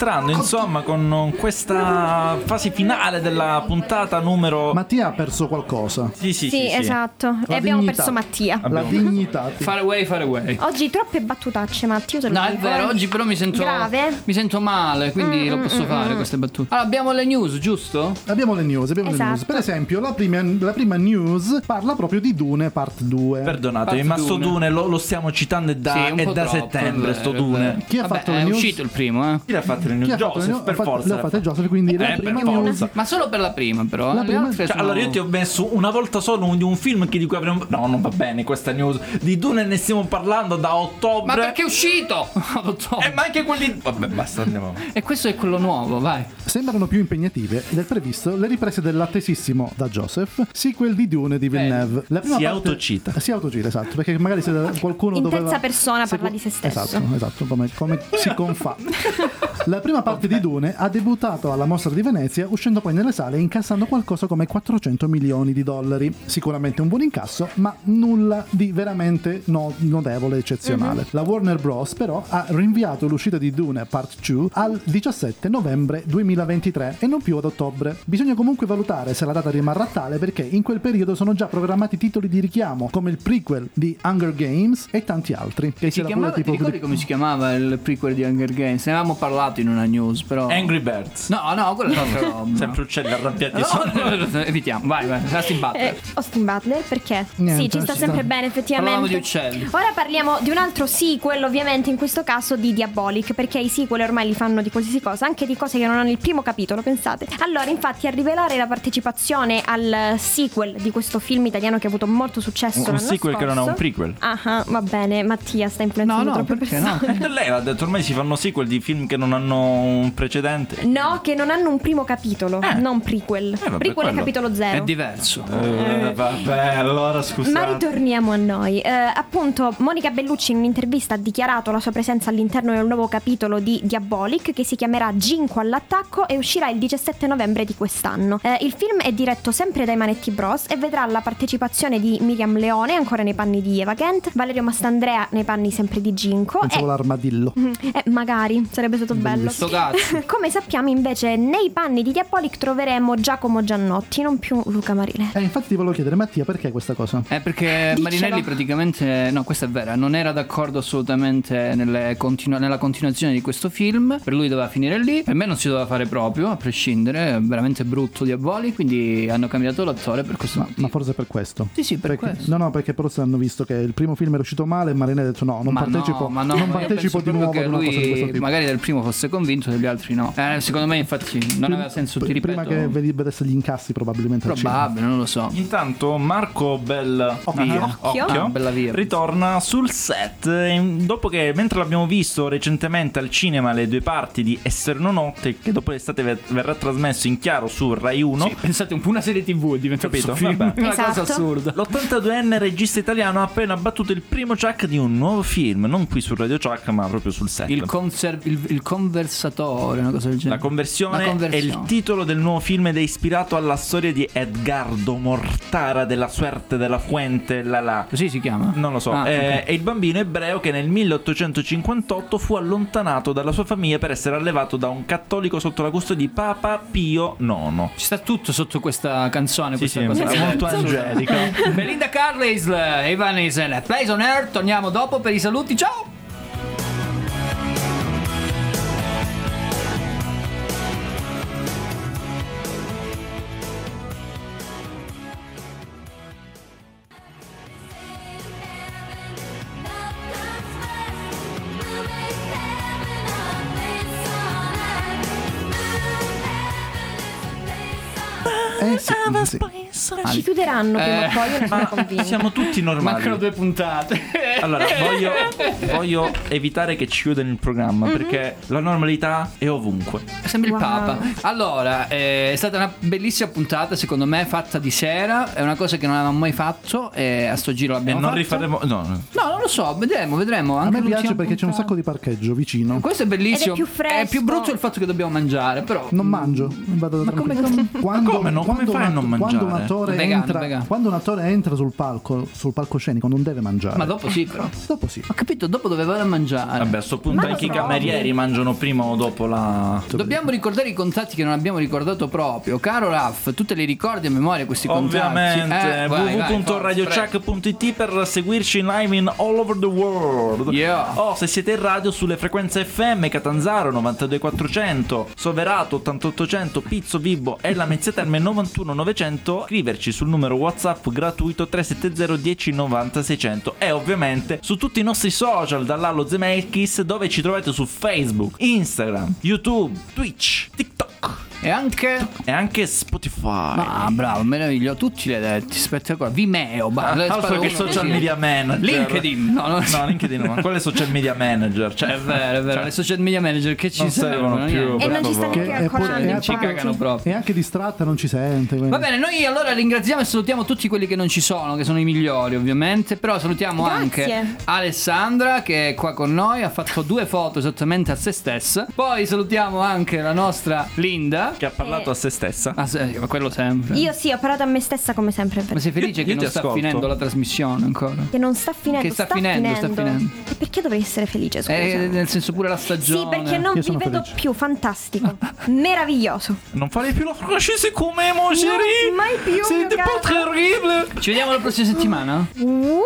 Stiamo rientrando insomma con questa fase finale della puntata numero Mattia ha perso qualcosa. Sì, sì, Sì, esatto. E La abbiamo dignità. perso Mattia. La dignità. Far away, far away. Oggi troppe battutacce, Mattia. io te lo No, è dico, vero, eh. oggi però mi sento Grave. Mi sento male, quindi Mm, lo mm, posso mm, fare mm. queste battute. Allora, abbiamo le news, giusto? Abbiamo le news, abbiamo le Esatto. news. Per esempio, la prima, la prima news parla proprio di Dune Part 2. Perdonatemi, ma sto Dune lo, lo stiamo citando è da, Sì, è da troppo, settembre è sto vero, è Dune. Chi ha Vabbè, fatto le è news? uscito il primo, eh? Chi l'ha fatto le news? Fatto le Joseph, news? per forza. le ha fatte Joseph, quindi la Eh, prima per news. forza. Ma solo per la prima, però. La eh, prima- Cioè, sono- allora io ti ho messo una volta solo un- di un film che di cui avremo No, non va bene questa news. Di Dune ne stiamo parlando da ottobre. Ma perché è uscito? (laughs) Ad ottobre. Eh, ma anche quelli Vabbè, basta andiamo avanti. E questo è quello nuovo, vai. Sembrano più impegnative del previsto le riprese dell'attesissimo da Joseph sequel di Dune di Villeneuve. La prima Si parte- autocita. Si autocita, esatto, perché magari se qualcuno In doveva... terza persona parla di se stesso. Esatto, esatto, come, come si confà. (laughs) La prima parte di Dune ha debuttato alla Mostra di Venezia, uscendo poi nelle sale e incassando qualcosa come 400 milioni di dollari. Sicuramente un buon incasso, ma nulla di veramente no- notevole, eccezionale. La Warner Bros. però ha rinviato l'uscita di Dune Part 2 al 17 novembre 2023 e non più ad ottobre. Bisogna comunque valutare se la data rimarrà tale perché in quel periodo sono già programmati titoli di richiamo come il prequel di Hunger Games e tanti altri. Che Si chiamava, pure ti ricordi come si chiamava il prequel di Hunger Games? Ne avevamo parlato citato in una news, però. Angry Birds. No, no, quello è un'altra (laughs) roba. Sempre uccelli arrabbiati No, sono. no, no, evitiamo, vai, vai. Austin Butler. Eh, Austin Butler, perché? Niente, sì, ci sta sempre sta. bene, effettivamente. Parlavamo di uccelli. Ora parliamo di un altro sequel, ovviamente, in questo caso di Diabolic, perché i sequel ormai li fanno di qualsiasi cosa, anche di cose che non hanno il primo capitolo, pensate. Allora, infatti, a rivelare la partecipazione al sequel di questo film italiano che ha avuto molto successo Un l'anno sequel che non ha un scorso. prequel. Ah, ah, va bene, Mattia sta influenzando No, no, troppe perché no? persone. (laughs) Lei l'ha detto, ormai si fanno sequel di film che non hanno un precedente. No, che non hanno un primo capitolo, non prequel. vabbè, prequel è capitolo zero. È diverso. Eh, vabbè, allora scusate. Ma ritorniamo a noi. Eh, appunto, Monica Bellucci in un'intervista ha dichiarato la sua presenza all'interno del nuovo capitolo di Diabolic che si chiamerà Ginko all'attacco e uscirà il 17 novembre di quest'anno. Eh, il film è diretto sempre dai Manetti Bros e vedrà la partecipazione di Miriam Leone, ancora nei panni di Eva Kent, Valerio Mastandrea nei panni sempre di Ginko Pensavo e l'armadillo. (laughs) eh, magari sarebbe stato bello. Sto cazzo. (laughs) Come sappiamo, invece, nei panni di Diabolic troveremo Giacomo Giannotti, non più Luca Marile. Eh, infatti ti volevo chiedere, Mattia, perché questa cosa? Eh, perché Diccelo. Marinelli praticamente, no, questa è vera, non era d'accordo assolutamente nelle continu- nella continuazione di questo film. Per lui doveva finire lì. Per me non si doveva fare proprio, a prescindere. È veramente brutto Diaboli. Quindi hanno cambiato l'attore per questo motivo. Ma forse per questo. Sì, sì, per Perché- questo. No, no, perché però hanno visto che il primo film era uscito male e Marinelli ha detto no, non ma partecipo, no, ma no, non ma partecipo di nuovo che ad una cosa di questo lui tipo. magari del primo fosse convinto, degli altri no. Eh, secondo me, infatti, non aveva senso, ti Pr- ripeto. Prima che vedi- vedesse gli incassi probabilmente. Probabile, non lo so. Intanto Marco Bel Occhio. Occhio, Ah, Bella via. ritorna sul set dopo che mentre l'abbiamo visto recentemente al cinema le due parti di Essere una notte che dopo l'estate ver- verrà trasmesso in chiaro su Rai 1 Sì, pensate, un po' una serie TV è diventato Capito? film. Vabbè. Una Esatto. cosa assurda. L'82enne regista italiano ha appena battuto il primo chuck di un nuovo film, non qui su Radio Chuck, ma proprio sul set. Il, conser- il, il conversatore, una cosa del La genere. conversione, La conversione. è il titolo del nuovo film ed è ispirato alla storia di Edgardo Mortara della Suerte della Fuente la la. Così si chiama? Non lo so. Ah, Eh, ok. È il bambino ebreo che nel 1858 fu allontanato dalla sua famiglia per essere allevato da un cattolico sotto la custodia di Papa Pio IX. Ci sta tutto sotto questa canzone, Sì, questa sì, cosa è molto angelica. Belinda Carlisle, Evan Isel, Place on Earth. Torniamo dopo per i saluti. Ciao! Eh sì, sì. Ci chiuderanno prima Eh, o poi, sono convinta. (laughs) siamo tutti normali. Mancano due puntate. (laughs) Allora, voglio, (laughs) voglio evitare che ci chiudano il programma perché la normalità è ovunque. Sembra Wow. il Papa. Allora, eh, è stata una bellissima puntata, secondo me, fatta di sera. È una cosa che non avevamo mai fatto. E a sto giro E l'abbiamo non fatto. rifaremo. No, no. No, non lo so, vedremo, vedremo. A Anche me piace perché c'è un puntata. sacco di parcheggio vicino. Questo è bellissimo. Ed è più fresco. È più brutto il fatto che dobbiamo mangiare, però. Non mangio, vado Ma come-. Quando, come no? Come quando fai a non Quando un mangiare? attore Vegano, entra, vegano. quando un attore entra sul palco, sul palcoscenico, non deve mangiare. Ma dopo sì, però. (laughs) Dopo sì. Ho capito, dopo dove vado a mangiare. Vabbè, a sto punto anche i camerieri mangiano prima o dopo la. Dobbiamo ricordare i contatti che non abbiamo ricordato proprio. Caro Raff, tu te li ricordi a memoria questi contatti? Ovviamente, Eh, www.radiochuck.it per seguirci in live in all over the world. Yeah. O se siete in radio sulle frequenze FM Catanzaro 92400, Soverato 8800, Pizzo Vibo e la Mezzia Terme 91900, scriverci sul numero WhatsApp gratuito 370 10 90 600 e ovviamente su tutti i nostri social dall'Allo Zemelkis dove ci trovate su Facebook, Instagram, YouTube, Twitch, TikTok E anche. e anche Spotify. Ah, bravo, meraviglioso. Tutti li hai detti. Spettacolare. Vimeo, Ah, altro che social così. media manager LinkedIn. No, no, No, LinkedIn no, ma è social media manager. Cioè, È vero, è vero. Cioè, Le social media manager che ci non servono servono? più. E non ci sta favore. neanche è Ci cagano proprio. E anche distratta non ci sente. quindi- Va bene, noi allora ringraziamo e salutiamo tutti quelli che non ci sono, che sono i migliori ovviamente, però salutiamo Grazie. anche Alessandra che è qua con noi, ha fatto due foto esattamente a se stessa, poi salutiamo anche la nostra Linda, che ha parlato a se stessa. ah, sì, ma quello sempre. Io sì, ho parlato a me stessa come sempre. Ma sei felice che Io ti non sta ascolto. finendo la trasmissione ancora? Che non sta finendo. Che sta finendo, sta finendo. E perché dovrei essere felice, scusa? Eh, nel senso pure la Sì, stagione. perché non Io vi sono vedo felice. più, fantastico. (laughs) Meraviglioso. Non fare più la francese come mon chéri. mai più, C'est mio pas caro. terrible. Ci vediamo la prossima settimana? Uh.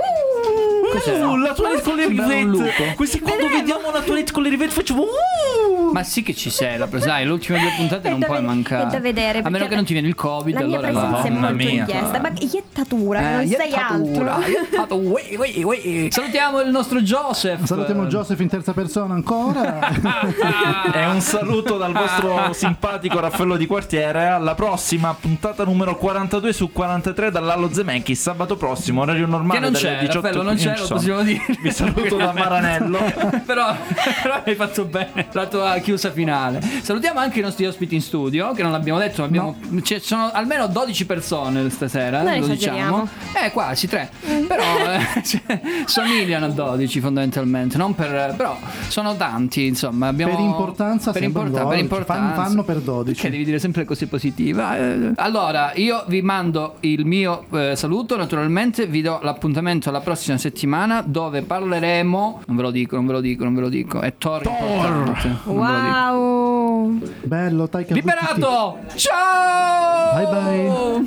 Uh, la toilette con le Sembrava un rivette. lupo. Questi quando vediamo la toilette con le rivette facciamo uh! Ma sì che ci sei, la dai, le ultime due puntate È non puoi mancare. è da vedere, A meno che non ti viene il Covid, La mia allora presenza è molto mia. richiesta. Ma iettatura, Eh, non sei altro. Salutiamo il nostro Joseph. Salutiamo Joseph in terza persona ancora. (laughs) E un saluto dal vostro simpatico Raffaello di quartiere. Alla prossima puntata numero 42 su 43 dall'Allo Zemeckis. Sabato prossimo, orario normale. Che non dalle c'è, 18 Raffaello, non c'è, lo possiamo dire. Vi saluto da (laughs) Maranello. però, però hai fatto bene la tua chiusa finale. Salutiamo anche i nostri ospiti in studio, che non l'abbiamo detto, ma abbiamo, ci sono almeno 12 persone stasera, Noi lo diciamo. Eh, quasi tre. Però eh, (laughs) cioè, somigliano a 12 fondamentalmente, non per, però sono tanti, insomma. Abbiamo, Per importanza per, sembrano importa- per 12, importanza. fan- fanno per 12. Che devi dire sempre cose positive. Eh, Allora, io vi mando il mio eh, saluto, naturalmente vi do l'appuntamento alla prossima settimana dove parleremo, non ve lo dico, non ve lo dico, non ve lo dico, è Thor, importante. Non Wow. Bello, Taika Liberato! Ciao! Bye bye.